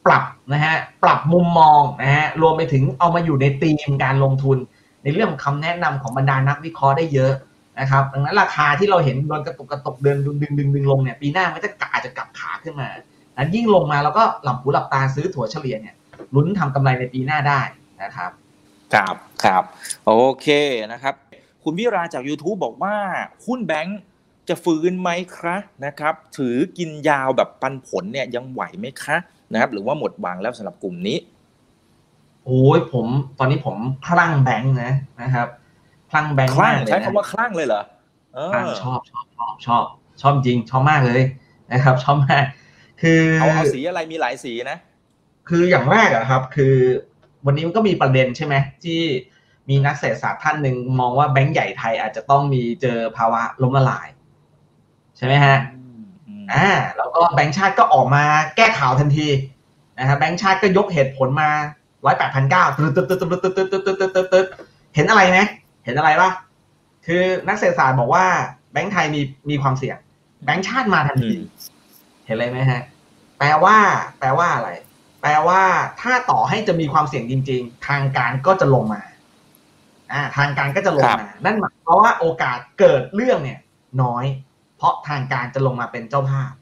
ปรับนะฮะปรับมุมมองนะฮะรวมไปถึงเอามาอยู่ในธีมการลงทุน ในเรื่องของคำแนะนำของบรรดานักวิเคราะห์ได้เยอะนะครับดังนั้นราคาที่เราเห็นโดนกระตุกกระตุกเดินดึงดึงดึงดึงลงเนี่ยปีหน้ามันจะกอาจจะกลับขาขึ้นมาแล้วยิ่งลงมาแล้วก็หลับหูหลับตาซื้อถั่วเฉลี่ยเนี่ยลุ้นทำกำไรในปีหน้าได้นะครับครับครับโอเคนะครับ คุณวิราจาก YouTube บอกว่าหุ้นแบงค์จะฟื้นไหมคะนะครับ ถือกินยาวแบบปันผลเนี่ยยังไหวไหมคะนะครับ หรือว่าหมดหวังแล้วสำหรับกลุ่มนี้ โอ้ยผมตอนนี้ผมคลั่งแบงค์นะนะครับ คลั่งแบงค์คลั่มางกเลยใช้นะคำว่าคลั่งเลยเหรอเออคลั่งชอบชอบชอบชอบชอบจริงชอบมากเลยนะครับ ชอบมาก คือเอาเอาสีอะไรมีหลายสีนะ คืออย่างแรกอะครับ คือวันนี้มันก็มีประเด็นใช่ไหมที่ มีนักเศรษฐศาสตร์ท่านหนึ่งมองว่าแบงก์ใหญ่ไทยอาจจะต้องมีเจอภาวะล้มละลาย ใช่ไหมฮะอ่าแล้วก็แบงก์ชาติก็ออกมาแก้ข่าวทันทีนะครับแบงก์ชาติก็ยกเหตุผลมาร้อยแปดพันเก้าตึ๊ดตึ๊ดตึ๊ดตึ๊ดตึ๊ดตึ๊ดตึ๊ดตึ๊ดตึ๊ดตึ๊ดเห็นอะไรไหมเห็นอะไรปะคือนักเศรษฐศาสตร์บอกว่าแบงก์ไทยมีมีความเสี่ยง แบงก์ชาติมาทันที เห็นอะไรไหมฮะ แปลว่า แปลว่าอะไร แปลว่าถ้าต่อให้จะมีความเสี่ยงจริง ๆ ทางการก็จะลงมา อ่าทางการก็จะลงมา นั่นหมายความว่าโอกาสเกิดเรื่องเนี่ย น้อย เพราะทางการจะลงมาเป็นเจ้าภาพ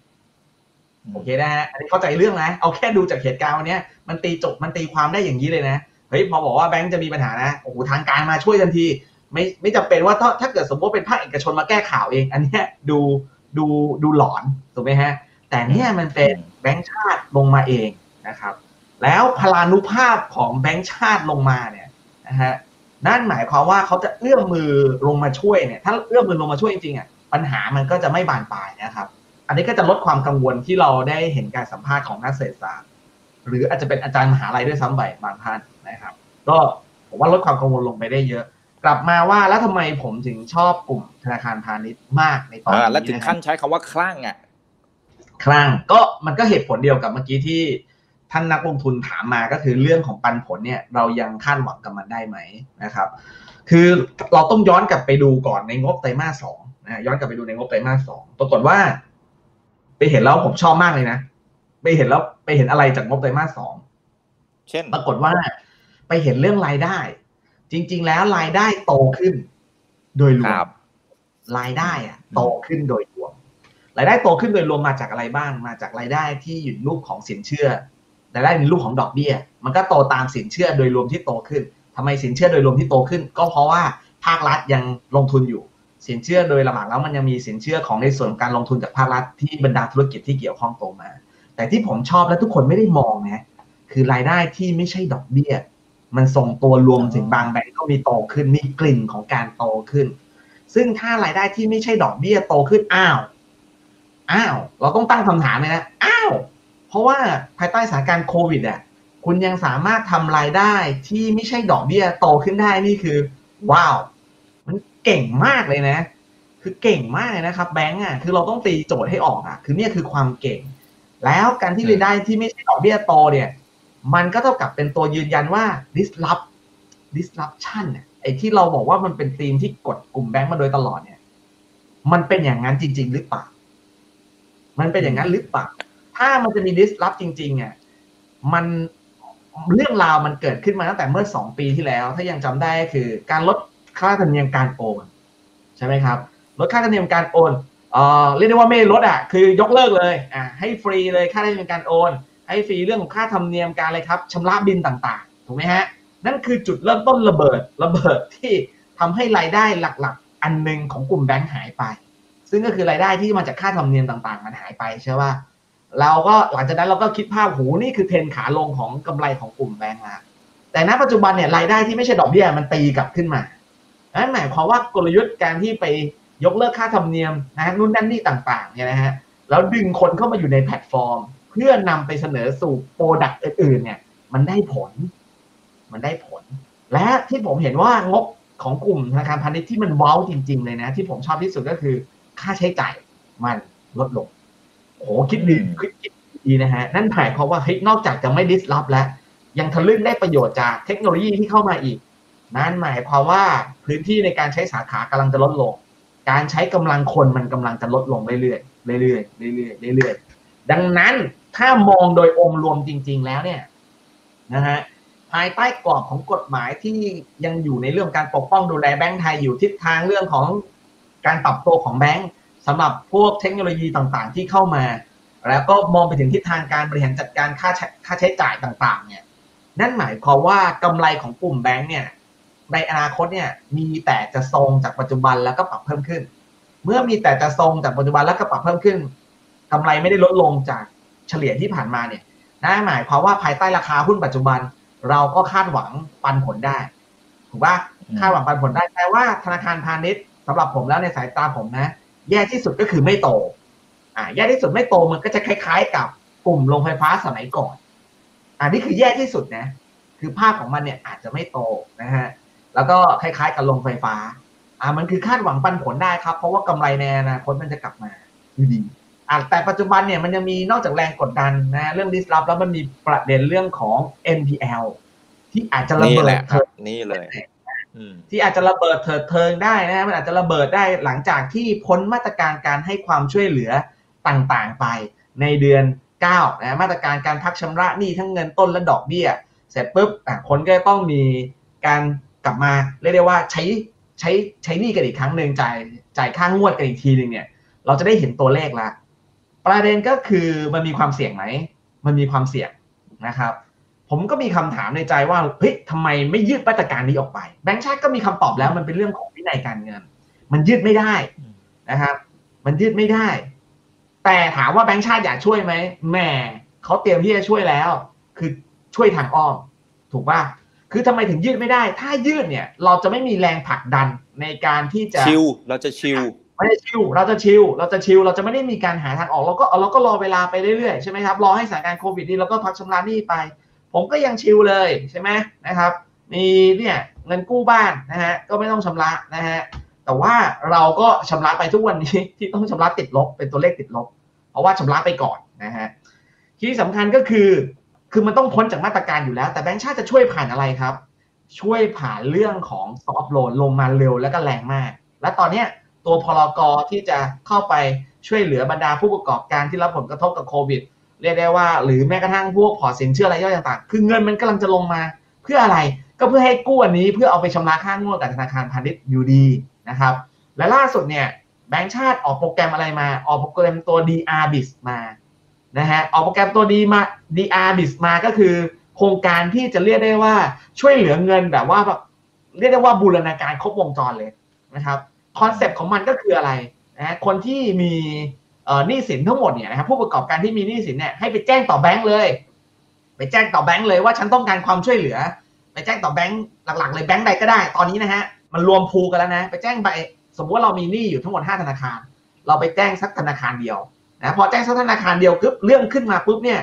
โอเคนะฮะอันนี้เข้าใจเรื่องนะเอาแค่ดูจากเหตุการณ์วันเนี้ยมันตีจบมันตีความได้อย่างนี้เลยนะเฮ้ยพอบอกว่าแบงก์จะมีปัญหานะโอ้โหทางการมาช่วยทันที ไม่ไม่จำเป็นว่าถ้าถ้าเกิดสมมติเป็นภาคเอกชนมาแก้ข่าวเอง อันเนี้ยดูดูดูหลอนถูกไหมฮะ แต่เนี่ยมันเป็นแบงก์ชาติลงมาเองนะครับ แล้วพลานุภาพของแบงก์ชาติลงมาเนี่ยนะฮะ นั่นหมายความว่าเขาจะเอื้อมมือลงมาช่วยเนี่ย ถ้าเอื้อมมือลงมาช่วยจริงๆอะปัญหามันก็จะไม่บานปลายนะครับ อันนี้ก็จะลดความกังวลที่เราได้เห็นการสัมภาษณ์ของนักเศรษฐศาสตร์หรืออาจจะเป็นอาจารย์มหาลัยด้วยซ้ำไปบางท่านนะครับ ก็ผมว่าลดความกังวลลงไปได้เยอะ กลับมาว่าแล้วทำไมผมถึงชอบกลุ่มธนาคารพาณิชย์มากในตอนอ่านี้และถึงนะครับขั้นใช้คำว่าคลั่งอะครั้งก็มันก็เหตุผลเดียวกับเมื่อกี้ที่ ท่านนักลงทุนถามมาก็คือเรื่องของปันผลเนี่ยเรายังคาดหวังกับมันได้ไหมนะครับ คือเราต้องย้อนกลับไปดูก่อนในงบไตรมาสสองนะย้อนกลับไปดูในงบไตรมาสสองปรากฏว่า ไปเห็นแล้วผมชอบมากเลยนะ ไปเห็นแล้วไปเห็นอะไรจากงบไตรมาสสองเช่น ปรากฏว่า ไปเห็นเรื่องรายได้ จริง ๆ แล้วรายได้โตขึ้น โดยรควรัมบรายได้อะโตขึ้นโดยรวมรายได้โตขึ้นโดยรวมมาจากอะไรบ้างมาจากรายได้ที่อยู่ในรูปของสินเชื่อ รายได้ในรูปของดอกเบี้ย มันก็โตตามสินเชื่อโดยรวมที่โตขึ้นทำไมสินเชื่อโดยรวมที่โตขึ้น ก็เพราะว่าภาครัฐยังลงทุนอยู่ สินเชื่อโดยหลักๆแล้วมันยังมีสินเชื่อของในส่วนของการลงทุนจากภาครัฐที่บรรดาธุรกิจที่เกี่ยวข้องโตมา แต่ที่ผมชอบและทุกคนไม่ได้มองนะคือรายได้ที่ไม่ใช่ดอกเบี้ย มันส่งตัวรวมถึงบางแบงก์ก็มีโตขึ้นมีกลิ่นของการโตขึ้น ซึ่งถ้ารายได้ที่ไม่ใช่ดอกเบี้ยโตขึ้นอ้าวอ้าว เราต้องตั้งคำถามเลยนะอ้าว ราะว่าภายใต้สถานการณ์โควิดอะคุณยังสามารถทำรายได้ที่ไม่ใช่ดอกเบี้ยโตขึ้นได้นี่คือ ว้าว มันเก่งมากเลยนะ คือเก่งมากเลยนะครับ แบงก์อะคือเราต้องตีโจทย์ให้ออกอะ คือเนี่ยคือความเก่ง แล้วการที่รายได้ที่ไม่ใช่ดอกเบี้ยโตเนี่ย มันก็เท่ากับเป็นตัวยืนยันว่า disrupt disruption เนี่ยไอ้ที่เราบอกว่ามันเป็นธีมที่กดกลุ่มแบงก์มาโดยตลอดเนี่ย มันเป็นอย่างนั้นจริง ๆ หรือเปล่า มันเป็นอย่างนั้นหรือเปล่า ถ้ามันจะมี disrupt จริงๆอะมันเรื่องราวมันเกิดขึ้นมาตั้งแต่เมื่อสองปีที่แล้ว ถ้ายังจำได้ก็คือการลดค่าธรรมเนียมการโอนใช่ไหมครับ ลดค่าธรรมเนียมการโอนเอ่อเรียกได้ว่าไม่ลดอะคือยกเลิกเลยอ่าให้ฟรีเลยค่าธรรมเนียมการโอน ให้ฟรีเรื่องของค่าธรรมเนียมการอะไรครับชำระบินต่างๆถูกไหมฮะนั่นคือจุดเริ่มต้นระเบิดระเบิดที่ทำให้รายได้หลักๆ อันหนึ่งของกลุ่มแบงค์หายไป ซึ่งก็คือรายได้ที่มาจากค่าธรรมเนียมต่างๆ มันหายไปใช่ป่ะ เราก็หลังจากนั้นเราก็คิดภาพหูนี่คือเทรนขาลงของกำไรของกลุ่มแบงค์ละแต่ณปัจจุบันเนี่ยรายได้ที่ไม่ใช่ดอกเบี้ยมันตีกลับขึ้นมานั่นหมายความว่ากลยุทธ์การที่ไปยกเลิกค่าธรรมเนียมนะนู่นนั่นนี่ต่างๆเนี่ยนะฮะแล้วดึงคนเข้ามาอยู่ในแพลตฟอร์ม เพื่อนำไปเสนอสู่ product อื่นๆ เนี่ย มันได้ผล มันได้ผล และที่ผมเห็นว่างบของกลุ่มธนาคารพาณิชย์ที่มันว้าวจริง ๆ เลยนะ ที่ผมชอบที่สุดก็คือ ค่าใช้จ่ายมันลดลง โอ้โหคิดดีคิดดีนะฮะนั่นหมายความว่าเฮ้ยนอกจากจะไม่ disrupt แล้ว ยังทะลึ่งได้ประโยชน์จากเทคโนโลยีที่เข้ามาอีก นั่นหมายความว่าพื้นที่ในการใช้สาขากำลังจะลดลง การใช้กำลังคนมันกำลังจะลดลงเรื่อยๆเรื่อยๆเรื่อยๆเรื่อยๆดังนั้นถ้ามองโดยองค์รวมจริง ๆ แล้วเนี่ยนะฮะภายใต้กรอบของกฎหมายที่ยังอยู่ในเรื่องการปกป้องดูแลแบงก์ไทยอยู่ทิศทางเรื่องของการปรับตัวของแบงก์ สำหรับพวกเทคโนโลยีต่างๆ ที่เข้ามา แล้วก็มองไปถึงทิศทางการบริหารจัดการค่าใช้ค่าใช้จ่ายต่างๆ เนี่ย นั่นหมายความว่ากำไรของกลุ่มแบงก์เนี่ย ในอนาคตเนี่ยมีแต่จะทรงจากปัจจุบันแล้วก็ปรับเพิ่มขึ้น เมื่อมีแต่จะทรงจากปัจจุบันแล้วก็ปรับเพิ่มขึ้นกำไรไม่ได้ลดลงจากเฉลี่ยที่ผ่านมาเนี่ยนั่นหมายความว่าภายใต้ราคาหุ้นปัจจุบัน เราก็คาดหวังปันผลได้ถูกปะคาดหวังปันผลได้แปลว่าธนาคารพาณิชย์สำหรับผมแล้วในสายตาผมนะ แย่ที่สุดก็คือไม่โตอ่าแย่ที่สุดไม่โตมันก็จะคล้าย ๆ กับกลุ่มโรงไฟฟ้าสมัยก่อนอ่านี่คือแย่ที่สุดนะ คือภาพของมันเนี่ยอาจจะไม่โตนะฮะ แล้วก็คล้าย ๆ กับโรงไฟฟ้า อ่ามันคือคาดหวังปันผลได้ครับ เพราะว่ากำไรในอนาคตมันจะกลับมาอยู่ดีอ่าแต่ปัจจุบันเนี่ยมันยังมีนอกจากแรงกดดันนะเรื่อง disrupt แล้วมันมีประเด็นเรื่องของ NPL ที่อาจจะระนี่เบิแหดละคเถิรับดนี่เลยอืม ที่อาจจะระเบิดเถิดเทิงได้นะมันอาจจะระเบิดได้หลังจากที่พ้นมาตรการการให้ความช่วยเหลือต่างๆ ไปในเดือน9นะมาตรการการพักชำระหนี้ทั้งเงินต้นและดอกเบี้ย เสร็จปุ๊บคนก็ต้องมีการกลับมาเรียกได้ว่าใช้ใช้ใช้หนี้กันอีกครั้งหนึ่งจ่ายจ่ายค่างวดกันอีกทีหนึ่งเนี่ยเราจะได้เห็นตัวเลขละประเด็นก็คือมันมีความเสี่ยงไหมมันมีความเสี่ยงนะครับ ผมก็มีคำถามในใจว่าเฮ้ยทำไมไม่ยืดมาตรการนี้ออกไป แบงค์ชาติก็มีคำตอบแล้วมันเป็นเรื่องของวินัยการเงิน มันยืดไม่ได้นะครับ มันยืดไม่ได้ แต่ถามว่าแบงค์ชาติอยากช่วยไหมแหมเขาเตรียมที่จะช่วยแล้ว คือช่วยทางอ้อม ถูกป่ะคือคือทำไมถึงยืดไม่ได้ ถ้ายืดเนี่ย เราจะไม่มีแรงผลักดันในการที่จะชิลเราจะชิลไม่ได้ชิลเราจะชิลเราจะชิลเราจะไม่ได้มีการหาทางออกเราก็เราก็รอเวลาไปเรื่อยๆใช่ไหมครับรอให้สถานการณ์โควิดนี่เราก็พักชำระหนี้ไป ผมก็ยังชิลเลยใช่ไหมนะครับ มีเนี่ยเงินกู้บ้านนะฮะก็ไม่ต้องชำระนะฮะแต่ว่าเราก็ชำระไปทุกวันนี้ที่ต้องชำระติดลบเป็นตัวเลขติดลบ เพราะว่าชำระไปก่อนนะฮะที่สำคัญก็คือคือมันต้องพ้นจากมาตรการอยู่แล้ว แต่แบงก์ชาติจะช่วยผ่านอะไรครับ ช่วยผ่านเรื่องของซอฟโลนลงมาเร็วแล้วก็แรงมาก และตอนเนี้ยตัวพลกรที่จะเข้าไปช่วยเหลือบรรดาผู้ประกอบการที่รับผลกระทบกับโควิด เรียกได้ว่าหรือแม้กระทั่งพวกพอร์ตสินเชื่อรายย่อยต่างๆ คือเงินมันกำลังจะลงมาเพื่ออะไรก็เพื่อให้กู้อันนี้เพื่อเอาไปชำระค่างวดกับธนาคารพาณิชย์อยู่ดีนะครับ และล่าสุดเนี่ยแบงก์ชาติออกโปรแกรมอะไรมา ออกโปรแกรมตัว DR b i z มานะฮะออกโปรแกรมตัวดีมา DR BIZ มาก็คือ โครงการที่จะเรียกได้ว่าช่วยเหลือเงินแบบว่าแบบเรียกได้ว่าบูรณาการครบวงจรเลยนะครับ concept ของมันก็คืออะไรนะคนที่มี หนี้สินทั้งหมดเนี่ยนะครับผู้ประกอบการที่มีหนี้สินเนี่ยให้ไปแจ้งต่อแบงก์เลย ไปแจ้งต่อแบงก์เลยว่าฉันต้องการความช่วยเหลือ ไปแจ้งต่อแบงก์หลักๆ เลยแบงก์ใดก็ได้ ตอนนี้นะฮะมันรวมพูกันแล้วนะ ไปแจ้งไปสมมติว่าเรามีหนี้อยู่ทั้งหมด5ธนาคาร เราไปแจ้งสักธนาคารเดียวนะพอแจ้งสักธนาคารเดียวปุ๊บเรื่องขึ้นมาปุ๊บเนี่ย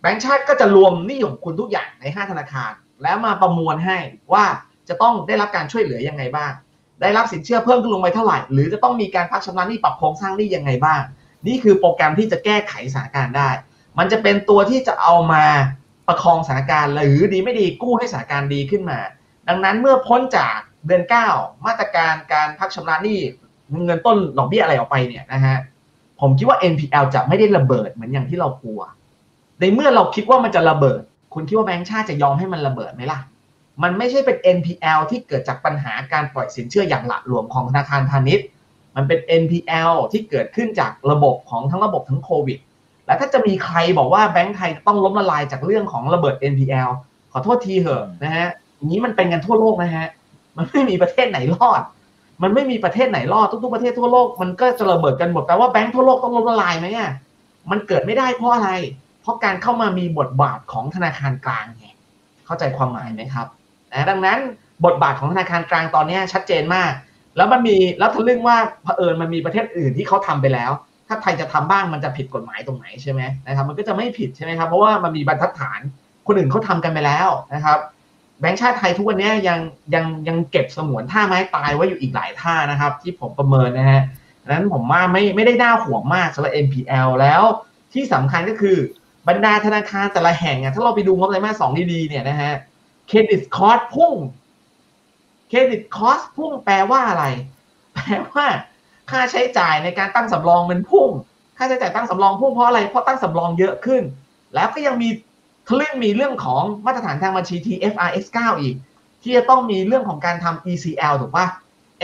แบงก์ชาติก็จะรวมหนี้ของคุณทุกอย่างใน 5 ธนาคาร แล้วมาประมวลให้ว่าจะต้องได้รับการช่วยเหลือยังไงบ้าง ได้รับสินเชื่อเพิ่มขึ้นลงไปเท่าไหร่ หรือจะต้องมีการพักชำระหนี้ปรับโครงสร้างหนี้ยังไงบ้าง นี่คือโปรแกรมที่จะแก้ไขสถานการณ์ได้ มันจะเป็นตัวที่จะเอามาประคองสถานการณ์หรือดีไม่ดีกู้ให้สถานการณ์ดีขึ้นมา ดังนั้นเมื่อพ้นจากเดือน 9 มาตรการการพักชำระหนี้เงินต้นดอกเบี้ยอะไรออกไปเนี่ยนะฮะผมคิดว่า NPL จะไม่ได้ระเบิดเหมือนอย่างที่เรากลัว ในเมื่อเราคิดว่ามันจะระเบิด คุณคิดว่าแบงก์ชาติจะยอมให้มันระเบิดไหมล่ะ มันไม่ใช่เป็น NPL ที่เกิดจากปัญหาการปล่อยสินเชื่ออย่างหละหลวมของธนาคารพาณิชย์ มันเป็น NPL ที่เกิดขึ้นจากระบบของทั้งระบบทั้งโควิด และถ้าจะมีใครบอกว่าแบงก์ไทยต้องล้มละลายจากเรื่องของระเบิด NPL ขอโทษทีเหอะนะฮะนี้มันเป็นกันทั่วโลกนะฮะ มันไม่มีประเทศไหนรอด มันไม่มีประเทศไหนรอด ทุกๆประเทศทั่วโลกมันก็จะระเบิดกันหมด แปลว่าแบงก์ทั่วโลกต้องล้มละลายไหมอะมันเกิดไม่ได้เพราะอะไร เพราะการเข้ามามีบทบาทของธนาคารกลางไงเข้าใจความหมายไหมครับ นะดังนั้นบทบาทของธนาคารกลางตอนนี้ชัดเจนมาก แล้วมันมีแล้วทะลึ่งว่าเผอิญมันมีประเทศอื่นที่เขาทำไปแล้ว ถ้าไทยจะทำบ้างมันจะผิดกฎหมายตรงไหนใช่ไหมนะครับมันก็จะไม่ผิดใช่ไหมครับเพราะว่ามันมีบรรทัดฐานคนอื่นเขาทำกันไปแล้วนะครับแบงก์ชาติไทยทุกวันนี้ยังยังยังเก็บสมวนท่าไม้ตายไว้อยู่อีกหลายท่านะครับ ที่ผมประเมินนะฮะดังนั้นผมว่าไม่ไม่ได้น่าห่วงมากสำหรับ NPL แล้วที่สำคัญก็คือบรรดาธนาคารแต่ละแห่งอะถ้าเราไปดูงบไตรมาสสองดีๆเนี่ยนะฮะ credit cost พุ่ง credit cost พุ่งแปลว่าอะไร แปลว่า ค่าใช้จ่ายในการตั้งสำรองมันพุ่ง ค่าใช้จ่ายตั้งสำรองพุ่งเพราะอะไร เพราะตั้งสำรองเยอะขึ้น แล้วก็ยังมีทะลึ่งมีเรื่องของมาตรฐานทางบัญชี TFRS 9 อีก ที่จะต้องมีเรื่องของการทำ ECL ถูกปะ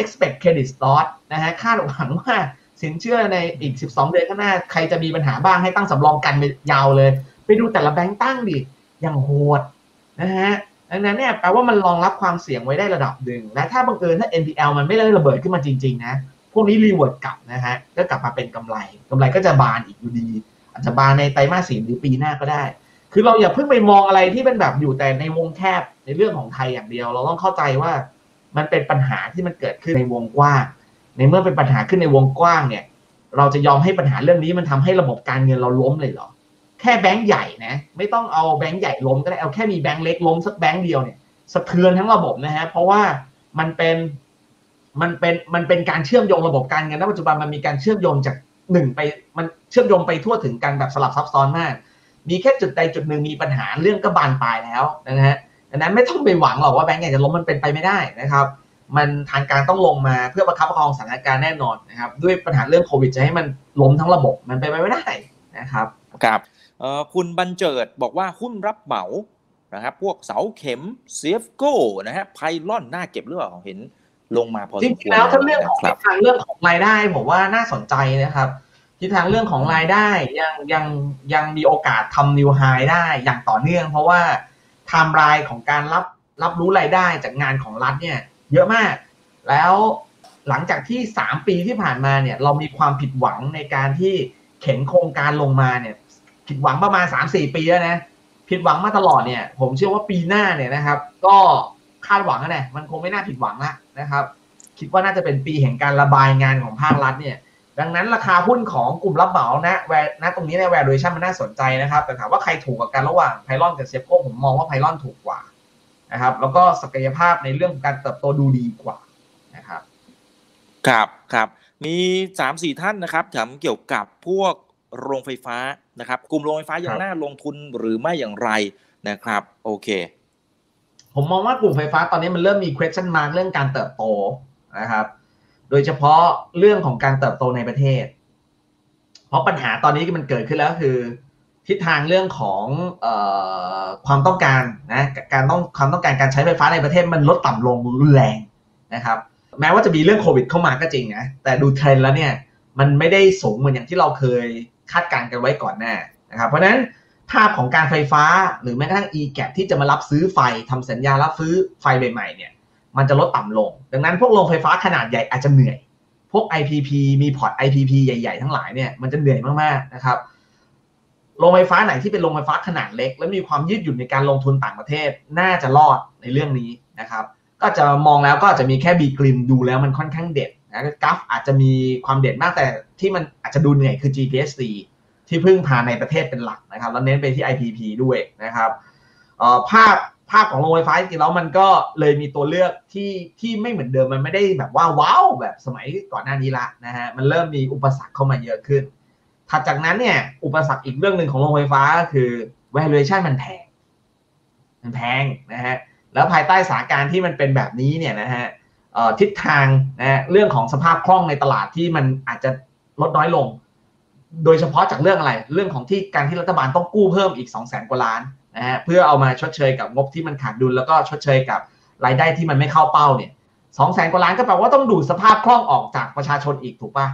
Expect Credit Loss นะฮะ คาดหวังว่าสินเชื่อในอีก 12 เดือนข้างหน้า ใครจะมีปัญหาบ้างให้ตั้งสำรองกันไปยาวเลย ไปดูแต่ละแบงก์ตั้งดิ อย่างโหดนะฮะ ดังนั้นเนี่ยแปลว่ามันรองรับความเสี่ยงไว้ได้ระดับหนึ่งและถ้าบังเอิญถ้า NPL มันไม่ได้ระเบิดขึ้นมาจริง ๆ นะ พวกนี้รีเวิร์ดกลับนะฮะก็กลับมาเป็นกำไรกำไรก็จะบานอีกอยู่ดี อาจจะบานในไตรมาสสี่หรือปีหน้าก็ได้ คือเราอย่าเพิ่งไปมองอะไรที่เป็นแบบอยู่แต่ในวงแคบในเรื่องของไทยอย่างเดียว เราต้องเข้าใจว่ามันเป็นปัญหาที่มันเกิดขึ้นในวงกว้าง ในเมื่อเป็นปัญหาขึ้นในวงกว้างเนี่ย เราจะยอมให้ปัญหาเรื่องนี้มันทำให้ระบบการเงินเราล้มเลยเหรอ แค่แบงก์ใหญ่นะไม่ต้องเอาแบงก์ใหญ่ล้มก็ได้เอาแค่มีแบงก์เล็กล้มสักแบงก์เดียวเนี่ยสะเทือนทั้งระบบนะฮะเพราะว่ามันเป็นมันเป็นมันเป็นการเชื่อมโยงระบบการเงินณปัจจุบันมันมีการเชื่อมโยงจากหนึ่งไปมันเชื่อมโยงไปทั่วถึงกันแบบสลับซับซ้อนมาก มีแค่จุดใดจุดหนึ่งมีปัญหาเรื่องก็บานปลายแล้วนะฮะดังนั้นไม่ต้องไปหวังหรอกว่าแบงก์ใหญ่จะล้มมันเป็นไปไม่ได้นะครับ มันทางการต้องลงมาเพื่อประคับประคองสถานการณ์แน่นอนนะครับ ด้วยปัญหาเรื่องโควิดจะให้มันล้มทั้งระบบมันไปไม่ได้นะครับครับ คุณบรรเจิดบอกว่าหุ้นรับเหมานะครับพวกเสาเข็ม SEAFCOนะฮะ PYLON น่าเก็บหรือเปล่าเห็นลงมาพอจสริมงควรๆแล้วถ้าเรื่องของนะคทิศทางเรื่องของรายได้ผมว่าน่าสนใจนะครับทิศทางเรื่องของรายได้ยังยังยังมีโอกาสทำ new high ได้อย่างต่อเนื่อง เพราะว่าไทม์ไลน์ของการรับรับรู้รายได้จากงานของรัฐเนี่ยเยอะมาก แล้วหลังจากที่ 3 ปีที่ผ่านมาเนี่ยเรามีความผิดหวังในการที่เข็นโครงการลงมาเนี่ย ผิดหวังประมาณ 3-4 ปีแล้วนะ ผิดหวังมาตลอดเนี่ย ผมเชื่อว่าปีหน้าเนี่ยนะครับ ก็คาดหวังนะมันคงไม่น่าผิดหวังละนะครับ คิดว่าน่าจะเป็นปีแห่งการระบายงานของภาครัฐเนี่ย ดังนั้นราคาหุ้นของกลุ่มรับเหมานะแวนะตรงนี้ใน valuation มันน่าสนใจนะครับ แต่ถามว่าใครถูกกว่ากันระหว่าง PYLON กับ SEAFCO ผมมองว่า PYLON ถูกกว่านะครับ แล้วก็ศักยภาพในเรื่องของการเติบโตดูดีกว่านะครับ ครับครับมีสามสี่ท่านนะครับถามเกี่ยวกับพวก โรงไฟฟ้านะครับ กลุ่มโรงไฟฟ้ายังครับน่าลงทุนหรือไม่อย่างไรนะครับ โอเค ผมมองว่ากลุ่มไฟฟ้าตอนนี้มันเริ่มมี question mark เรื่องการเติบโตนะครับ โดยเฉพาะเรื่องของการเติบโตในประเทศ เพราะปัญหาตอนนี้ที่มันเกิดขึ้นแล้วคือ ทิศทางเรื่องของเออความต้องการนะการต้องความต้องการการใช้ไฟฟ้าในประเทศมันลดต่ำลงรุนแรงนะครับ แม้ว่าจะมีเรื่องโควิดเข้ามาก็จริงนะแต่ดูเทรนด์แล้วเนี่ยมันไม่ได้สูงเหมือนอย่างที่เราเคย คาดการณ์กันไว้ก่อนหน้านะครับเพราะฉะนั้นภาพของการไฟฟ้าหรือแม้กระทั่ง e g a p ที่จะมารับซื้อไฟทำสัญญารับซื้อไฟใหม่ๆเนี่ยมันจะลดต่ำลง ดังนั้นพวกโรงไฟฟ้าขนาดใหญ่อาจจะเหนื่อย พวก IPP มีพอร์ต IPP ใหญ่ๆ ทั้งหลายเนี่ยมันจะเหนื่อยมากๆนะครับโรงไฟฟ้าไหนที่เป็นโรงไฟฟ้าขนาดเล็ก และมีความยืดหยุ่นในการลงทุนต่างประเทศน่าจะรอดในเรื่องนี้นะครับ ก็จะมองแล้วก็จจะมีแค่บีกริมดูแล้วมันค่อนข้างเด็ด นะกราฟอาจจะมีความเด็ดมากแต่ที่มันอาจจะดูเหนื่อยคือ GPSC ที่พึ่งพาในประเทศเป็นหลักนะครับ แล้วเน้นไปที่ IPP ด้วยนะครับออภาพภาพของโรงไฟฟ้าจริงๆแล้วมันก็เลยมีตัวเลือกที่ที่ไม่เหมือนเดิมมันไม่ได้แบบว่าว้าวแบบสมัยก่อนหน้านี้ละนะฮะมันเริ่มมีอุปสรรคเข้ามาเยอะขึ้นถัดจากนั้นเนี่ยอุปสรรคอีกเรื่องหนึ่งของโรงไฟฟ้าก็คือ valuation มันแพง มันแพงนะฮะแล้วภายใต้สถานการณ์ที่มันเป็นแบบนี้เนี่ยนะฮะ ทิศทางนะเรื่องของสภาพคล่องในตลาดที่มันอาจจะลดน้อยลง โดยเฉพาะจากเรื่องอะไร เรื่องของที่การที่รัฐบาลต้องกู้เพิ่มอีก 2 0 0แสนกว่าล้านนะฮะเพื่อเอามาชดเชยกับงบที่มันขาดดุลแล้วก็ชดเชยกับรายได้ที่มันไม่เข้าเป้าเนี่ยสองแสนกว่าล้านก็แปลว่าต้องดูดสภาพคล่องออกจากประชาชนอีกถูกปะ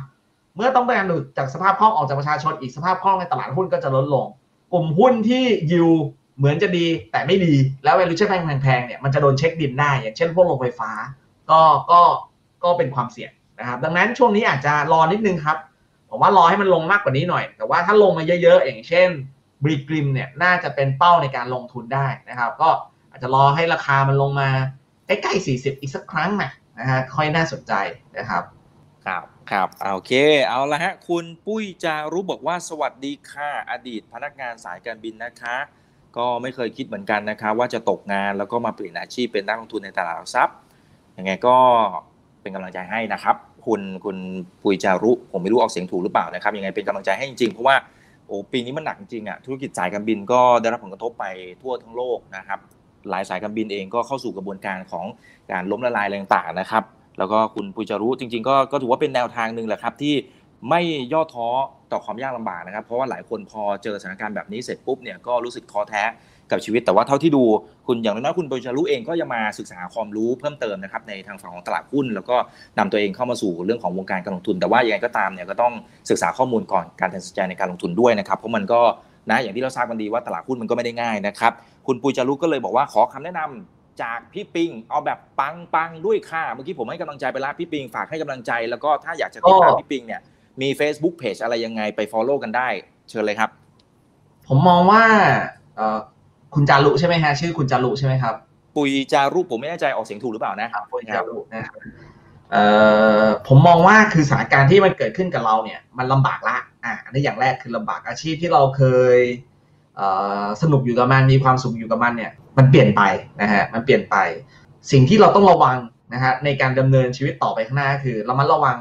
เมื่อต้องการดูดจากสภาพคล่องออกจากประชาชนอีกสภาพคล่องในตลาดหุ้นก็จะลดลง กลุ่มหุ้นที่ยิวเหมือนจะดีแต่ไม่ดี แล้ว valuation แพงๆเนี่ยมันจะโดนเช็คดินได้อย่างเช่นพวกโรงไฟฟ้า ก็ก็ก็เป็นความเสี่ยงนะครับดังนั้นช่วงนี้อาจจะรอนิดนึงครับผมว่ารอให้มันลงมากกว่านี้หน่อย แต่ว่าถ้าลงมาเยอะๆ อย่างเช่นบริกริมเนี่ยน่าจะเป็นเป้าในการลงทุนได้นะครับ ก็อาจจะรอให้ราคามันลงมาใกล้ๆ40 อีกสักครั้งนะนะฮะค่อยน่าสนใจนะครับ ครับครับโอเค เอาละฮะ คุณปุ้ยจารุบอกว่าสวัสดีค่ะอดีตพนักงานสายการบินนะคะ ก็ไม่เคยคิดเหมือนกันนะคะ ว่าจะตกงานแล้วก็มาเปลี่ยนอาชีพเป็นนักลงทุนในตลาดหลักทรัพย์ ยังไงก็เป็นกำลังใจให้นะครับ คุณคุณปุยจารุ ผมไม่รู้ออกเสียงถูกหรือเปล่านะครับ ยังไงเป็นกำลังใจให้จริงๆ เพราะว่าโอ้ปีนี้มันหนักจริงอะธุรกิจสายการบินก็ได้รับผลกระทบไปทั่วทั้งโลกนะครับ หลายสายการบินเองก็เข้าสู่กระบวนการของการล้มละลายอะไรต่างๆนะครับ แล้วก็คุณปุยจารุจริง ๆ ก็ก็ถือว่าเป็นแนวทางหนึ่งแหละครับที่ไม่ย่อท้อต่อความยากลำบากนะครับ เพราะว่าหลายคนพอเจอสถานการณ์แบบนี้เสร็จปุ๊บเนี่ยก็รู้สึกท้อแท้ กับชีวิต แต่ว่าเท่าที่ดูคุณอย่างน้อยๆคุณปุยจารุเองก็ยังมาศึกษาความรู้เพิ่มเติมนะครับในทางฝั่งของตลาดหุ้น แล้วก็นำตัวเองเข้ามาสู่เรื่องของวงการการลงทุน แต่ว่ายังไงก็ตามเนี่ยก็ต้องศึกษาข้อมูลก่อนการตัดสินใจในการลงทุนด้วยนะครับเพราะมันก็นะอย่างที่เราทราบกันดีว่าตลาดหุ้นมันก็ไม่ได้ง่ายนะครับคุณปุยจารุก็เลยบอกว่าขอคำแนะนำจากพี่ปิงเอาแบบปังปังๆด้วยค่ะเมื่อกี้ผมให้กำลังใจไปแล้วพี่ปิงฝากให้กำลังใจ แล้วก็ถ้าอยากจะติดตามก็พี่ปิงเนี่ยมี Facebook Page อะไรยังไงไป Follow กันได้ เชิญเลยครับ ผมมองว่าเอ่อ คุณจารุใช่ไหมฮะชื่อคุณจารุใช่ไหมครับ ปุยจารุผมไม่แน่ใจออกเสียงถูกหรือเปล่านะครับคุณจารุนะครับเอ่อผมมองว่าคือสถานการณ์ที่มันเกิดขึ้นกับเราเนี่ย มันลำบากละอะอันนี้อย่างแรกคือลำบากอาชีพที่เราเคยเอ่อสนุกอยู่กับมันมีความสุขอยู่กับมันเนี่ย มันเปลี่ยนไปนะฮะมันเปลี่ยนไป สิ่งที่เราต้องระวังนะฮะในการดำเนินชีวิตต่อไปข้างหน้าคือเรามาระวัง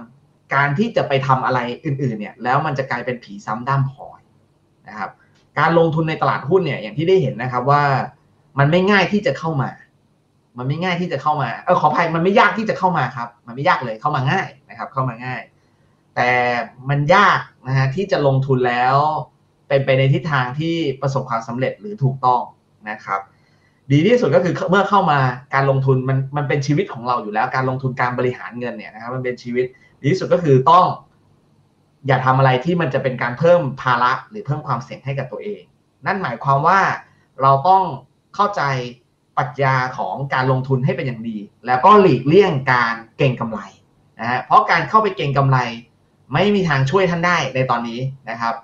การที่จะไปทำอะไรอื่น ๆ เนี่ย แล้วมันจะกลายเป็นผีซ้ำด้ามพลอยนะครับ การลงทุนในตลาดหุ้นเนี่ยอย่างที่ได้เห็นนะครับว่ามันไม่ง่ายที่จะเข้ามา มันไม่ง่ายที่จะเข้ามาเออขออภัยมันไม่ยากที่จะเข้ามาครับ มันไม่ยากเลยเข้ามาง่ายนะครับ เข้ามาง่าย แต่มันยากนะฮะที่จะลงทุนแล้ว เป็นไปในทิศทางที่ประสบความสำเร็จหรือถูกต้องนะครับ ดีที่สุดก็คือเมื่อเข้ามาการลงทุนมันมันเป็นชีวิตของเราอยู่แล้ว การลงทุนการบริหารเงินเนี่ยนะครับมันเป็นชีวิตดีที่สุดก็คือต้อง อย่าทำอะไรที่มันจะเป็นการเพิ่มภาระหรือเพิ่มความเสี่ยงให้กับตัวเอง นั่นหมายความว่าเราต้องเข้าใจปรัชญาของการลงทุนให้เป็นอย่างดี แล้วก็หลีกเลี่ยงการเก่งกำไรนะฮะเพราะการเข้าไปเก่งกำไร ไม่มีทางช่วยท่านได้ในตอนนี้นะครับ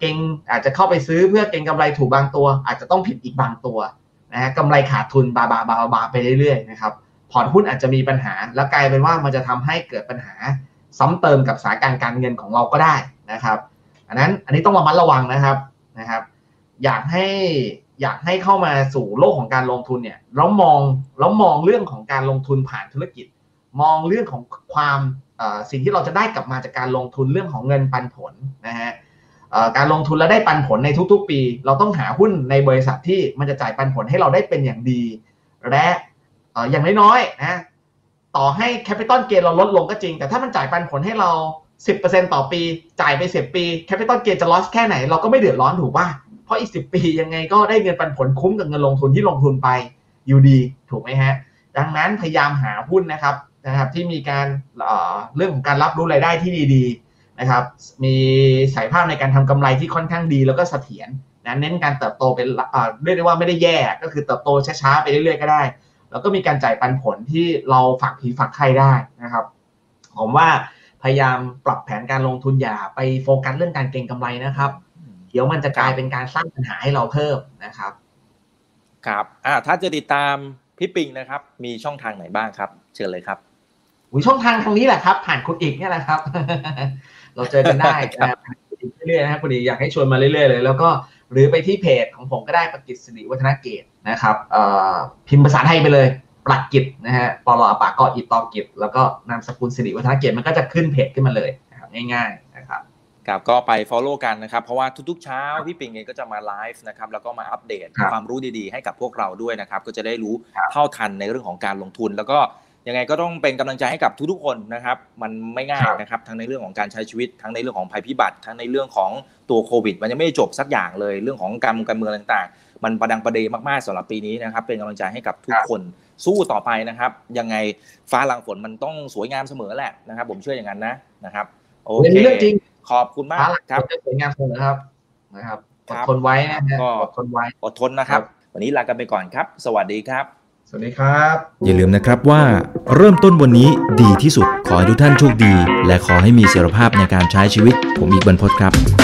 เก่งอาจจะเข้าไปซื้อเพื่อเก่งกำไรถูกบางตัว อาจจะต้องผิดอีกบางตัวนะฮะกำไรขาดทุนบาบาบาบาไปเรื่อยๆนะครับพอร์ตหุ้นอาจจะมีปัญหา แล้วกลายเป็นว่ามันจะทำให้เกิดปัญหา ซ้ำเติมกับสถานการณ์การเงินของเราก็ได้นะครับ อันนั้นอันนี้ต้องระมัดระวังนะครับนะครับ อยากให้อยากให้เข้ามาสู่โลกของการลงทุนเนี่ยแล้วมองแล้วมองเรื่องของการลงทุนผ่านธุรกิจ มองเรื่องของความสิ่งที่เราจะได้กลับมาจากการลงทุนเรื่องของเงินปันผลนะฮะการลงทุนแล้วได้ปันผลในทุกๆ ปี เราต้องหาหุ้นในบริษัทที่มันจะจ่ายปันผลให้เราได้เป็นอย่างดี และอย่างน้อยๆนะ ต่อให้ capital gain เราลดลงก็จริง แต่ถ้ามันจ่ายปันผลให้เรา 10%ต่อปี จ่ายไป 10 ปี capital gain จะ loss แค่ไหน เราก็ไม่เดือดร้อนถูกป่ะเพราะอีก 10 ปียังไงก็ได้เงินปันผลคุ้มกับเงินลงทุนที่ลงทุนไปอยู่ดีถูกไหมฮะ ดังนั้นพยายามหาหุ้นนะครับนะครับที่มีการเรื่องของการรับรู้รายได้ที่ดีๆนะครับ มีศักยภาพในการทำกำไรที่ค่อนข้างดีแล้วก็เสถียรนะเน้นการเติบโตเป็นเรียกได้ว่าไม่ได้แย่ก็คือเติบโตช้าๆไปเรื่อยๆก็ได้ แล้วก็มีการจ่ายปันผลที่เราฝากผีฝากใครได้นะครับ ผมว่าพยายามปรับแผนการลงทุนอย่าไปโฟกัสเรื่องการเก็งกำไรนะครับ เดี๋ยวมันจะกลายเป็นการสร้างปัญหาให้เราเพิ่มนะครับ ครับอ่าถ้าจะติดตามพี่ปิงนะครับ มีช่องทางไหนบ้างครับ เชิญเลยครับช่องทางทางนี้แหละครับ ผ่านคุณอีกเนี่ยแหละครับ เราเจอกันได้เรื่อยๆนะครับคุณอีกอยากให้ชวนมาเรื่อยๆเลย แล้วก็หรือไปที่เพจของผมก็ได้ประกิตสิริวัฒนเกต นะครับพิมพ์ภาษาไทยไปเลยปลักกิจนะฮะปลอปากกออิตอกิจ แล้วก็นามสกุลสิริวัฒนเกตมันก็จะขึ้นเพจขึ้นมาเลยนะครับง่ายๆนะครับครับก็ไป Follow กันนะครับ เพราะว่าทุกๆเช้าพี่ปิงเองก็จะมาไลฟ์นะครับแล้วก็มาอัปเดตความรู้ดีๆให้กับพวกเราด้วยนะครับ ก็จะได้รู้เท่าทันในเรื่องของการลงทุน แล้วก็ยังไงก็ต้องเป็นกำลังใจให้กับทุกๆคนนะครับ มันไม่ง่ายนะครับทั้งในเรื่องของการใช้ชีวิต ทั้งในเรื่องของภัยพิบัติ ทั้งในเรื่องของตัวโควิด มันยังไม่จบสักอย่างเลยเรื่องของการการเมืองต่างๆ มันประดังประเดมากๆสำหรับปีนี้นะครับ เป็นกำลังใจให้กับทุกคนสู้ต่อไปนะครับ ยังไงฟ้าหลังฝนมันต้องสวยงามเสมอแหละนะครับ ผมเชื่ออย่างนั้นนะนะครับโอเคเรื่องจริงขอบคุณมากครับสวยงามเสมอครับนะครับอดทนไว้นะก็อดทนไว้อดทนนะครับ วันนี้ลากันไปก่อนครับ สวัสดีครับ สวัสดีครับ อย่าลืมนะครับว่าเริ่มต้นวันนี้ดีที่สุดขอให้ทุกท่านโชคดี และขอให้มีเสรีภาพในการใช้ชีวิต ผมอีกบรรพศครับ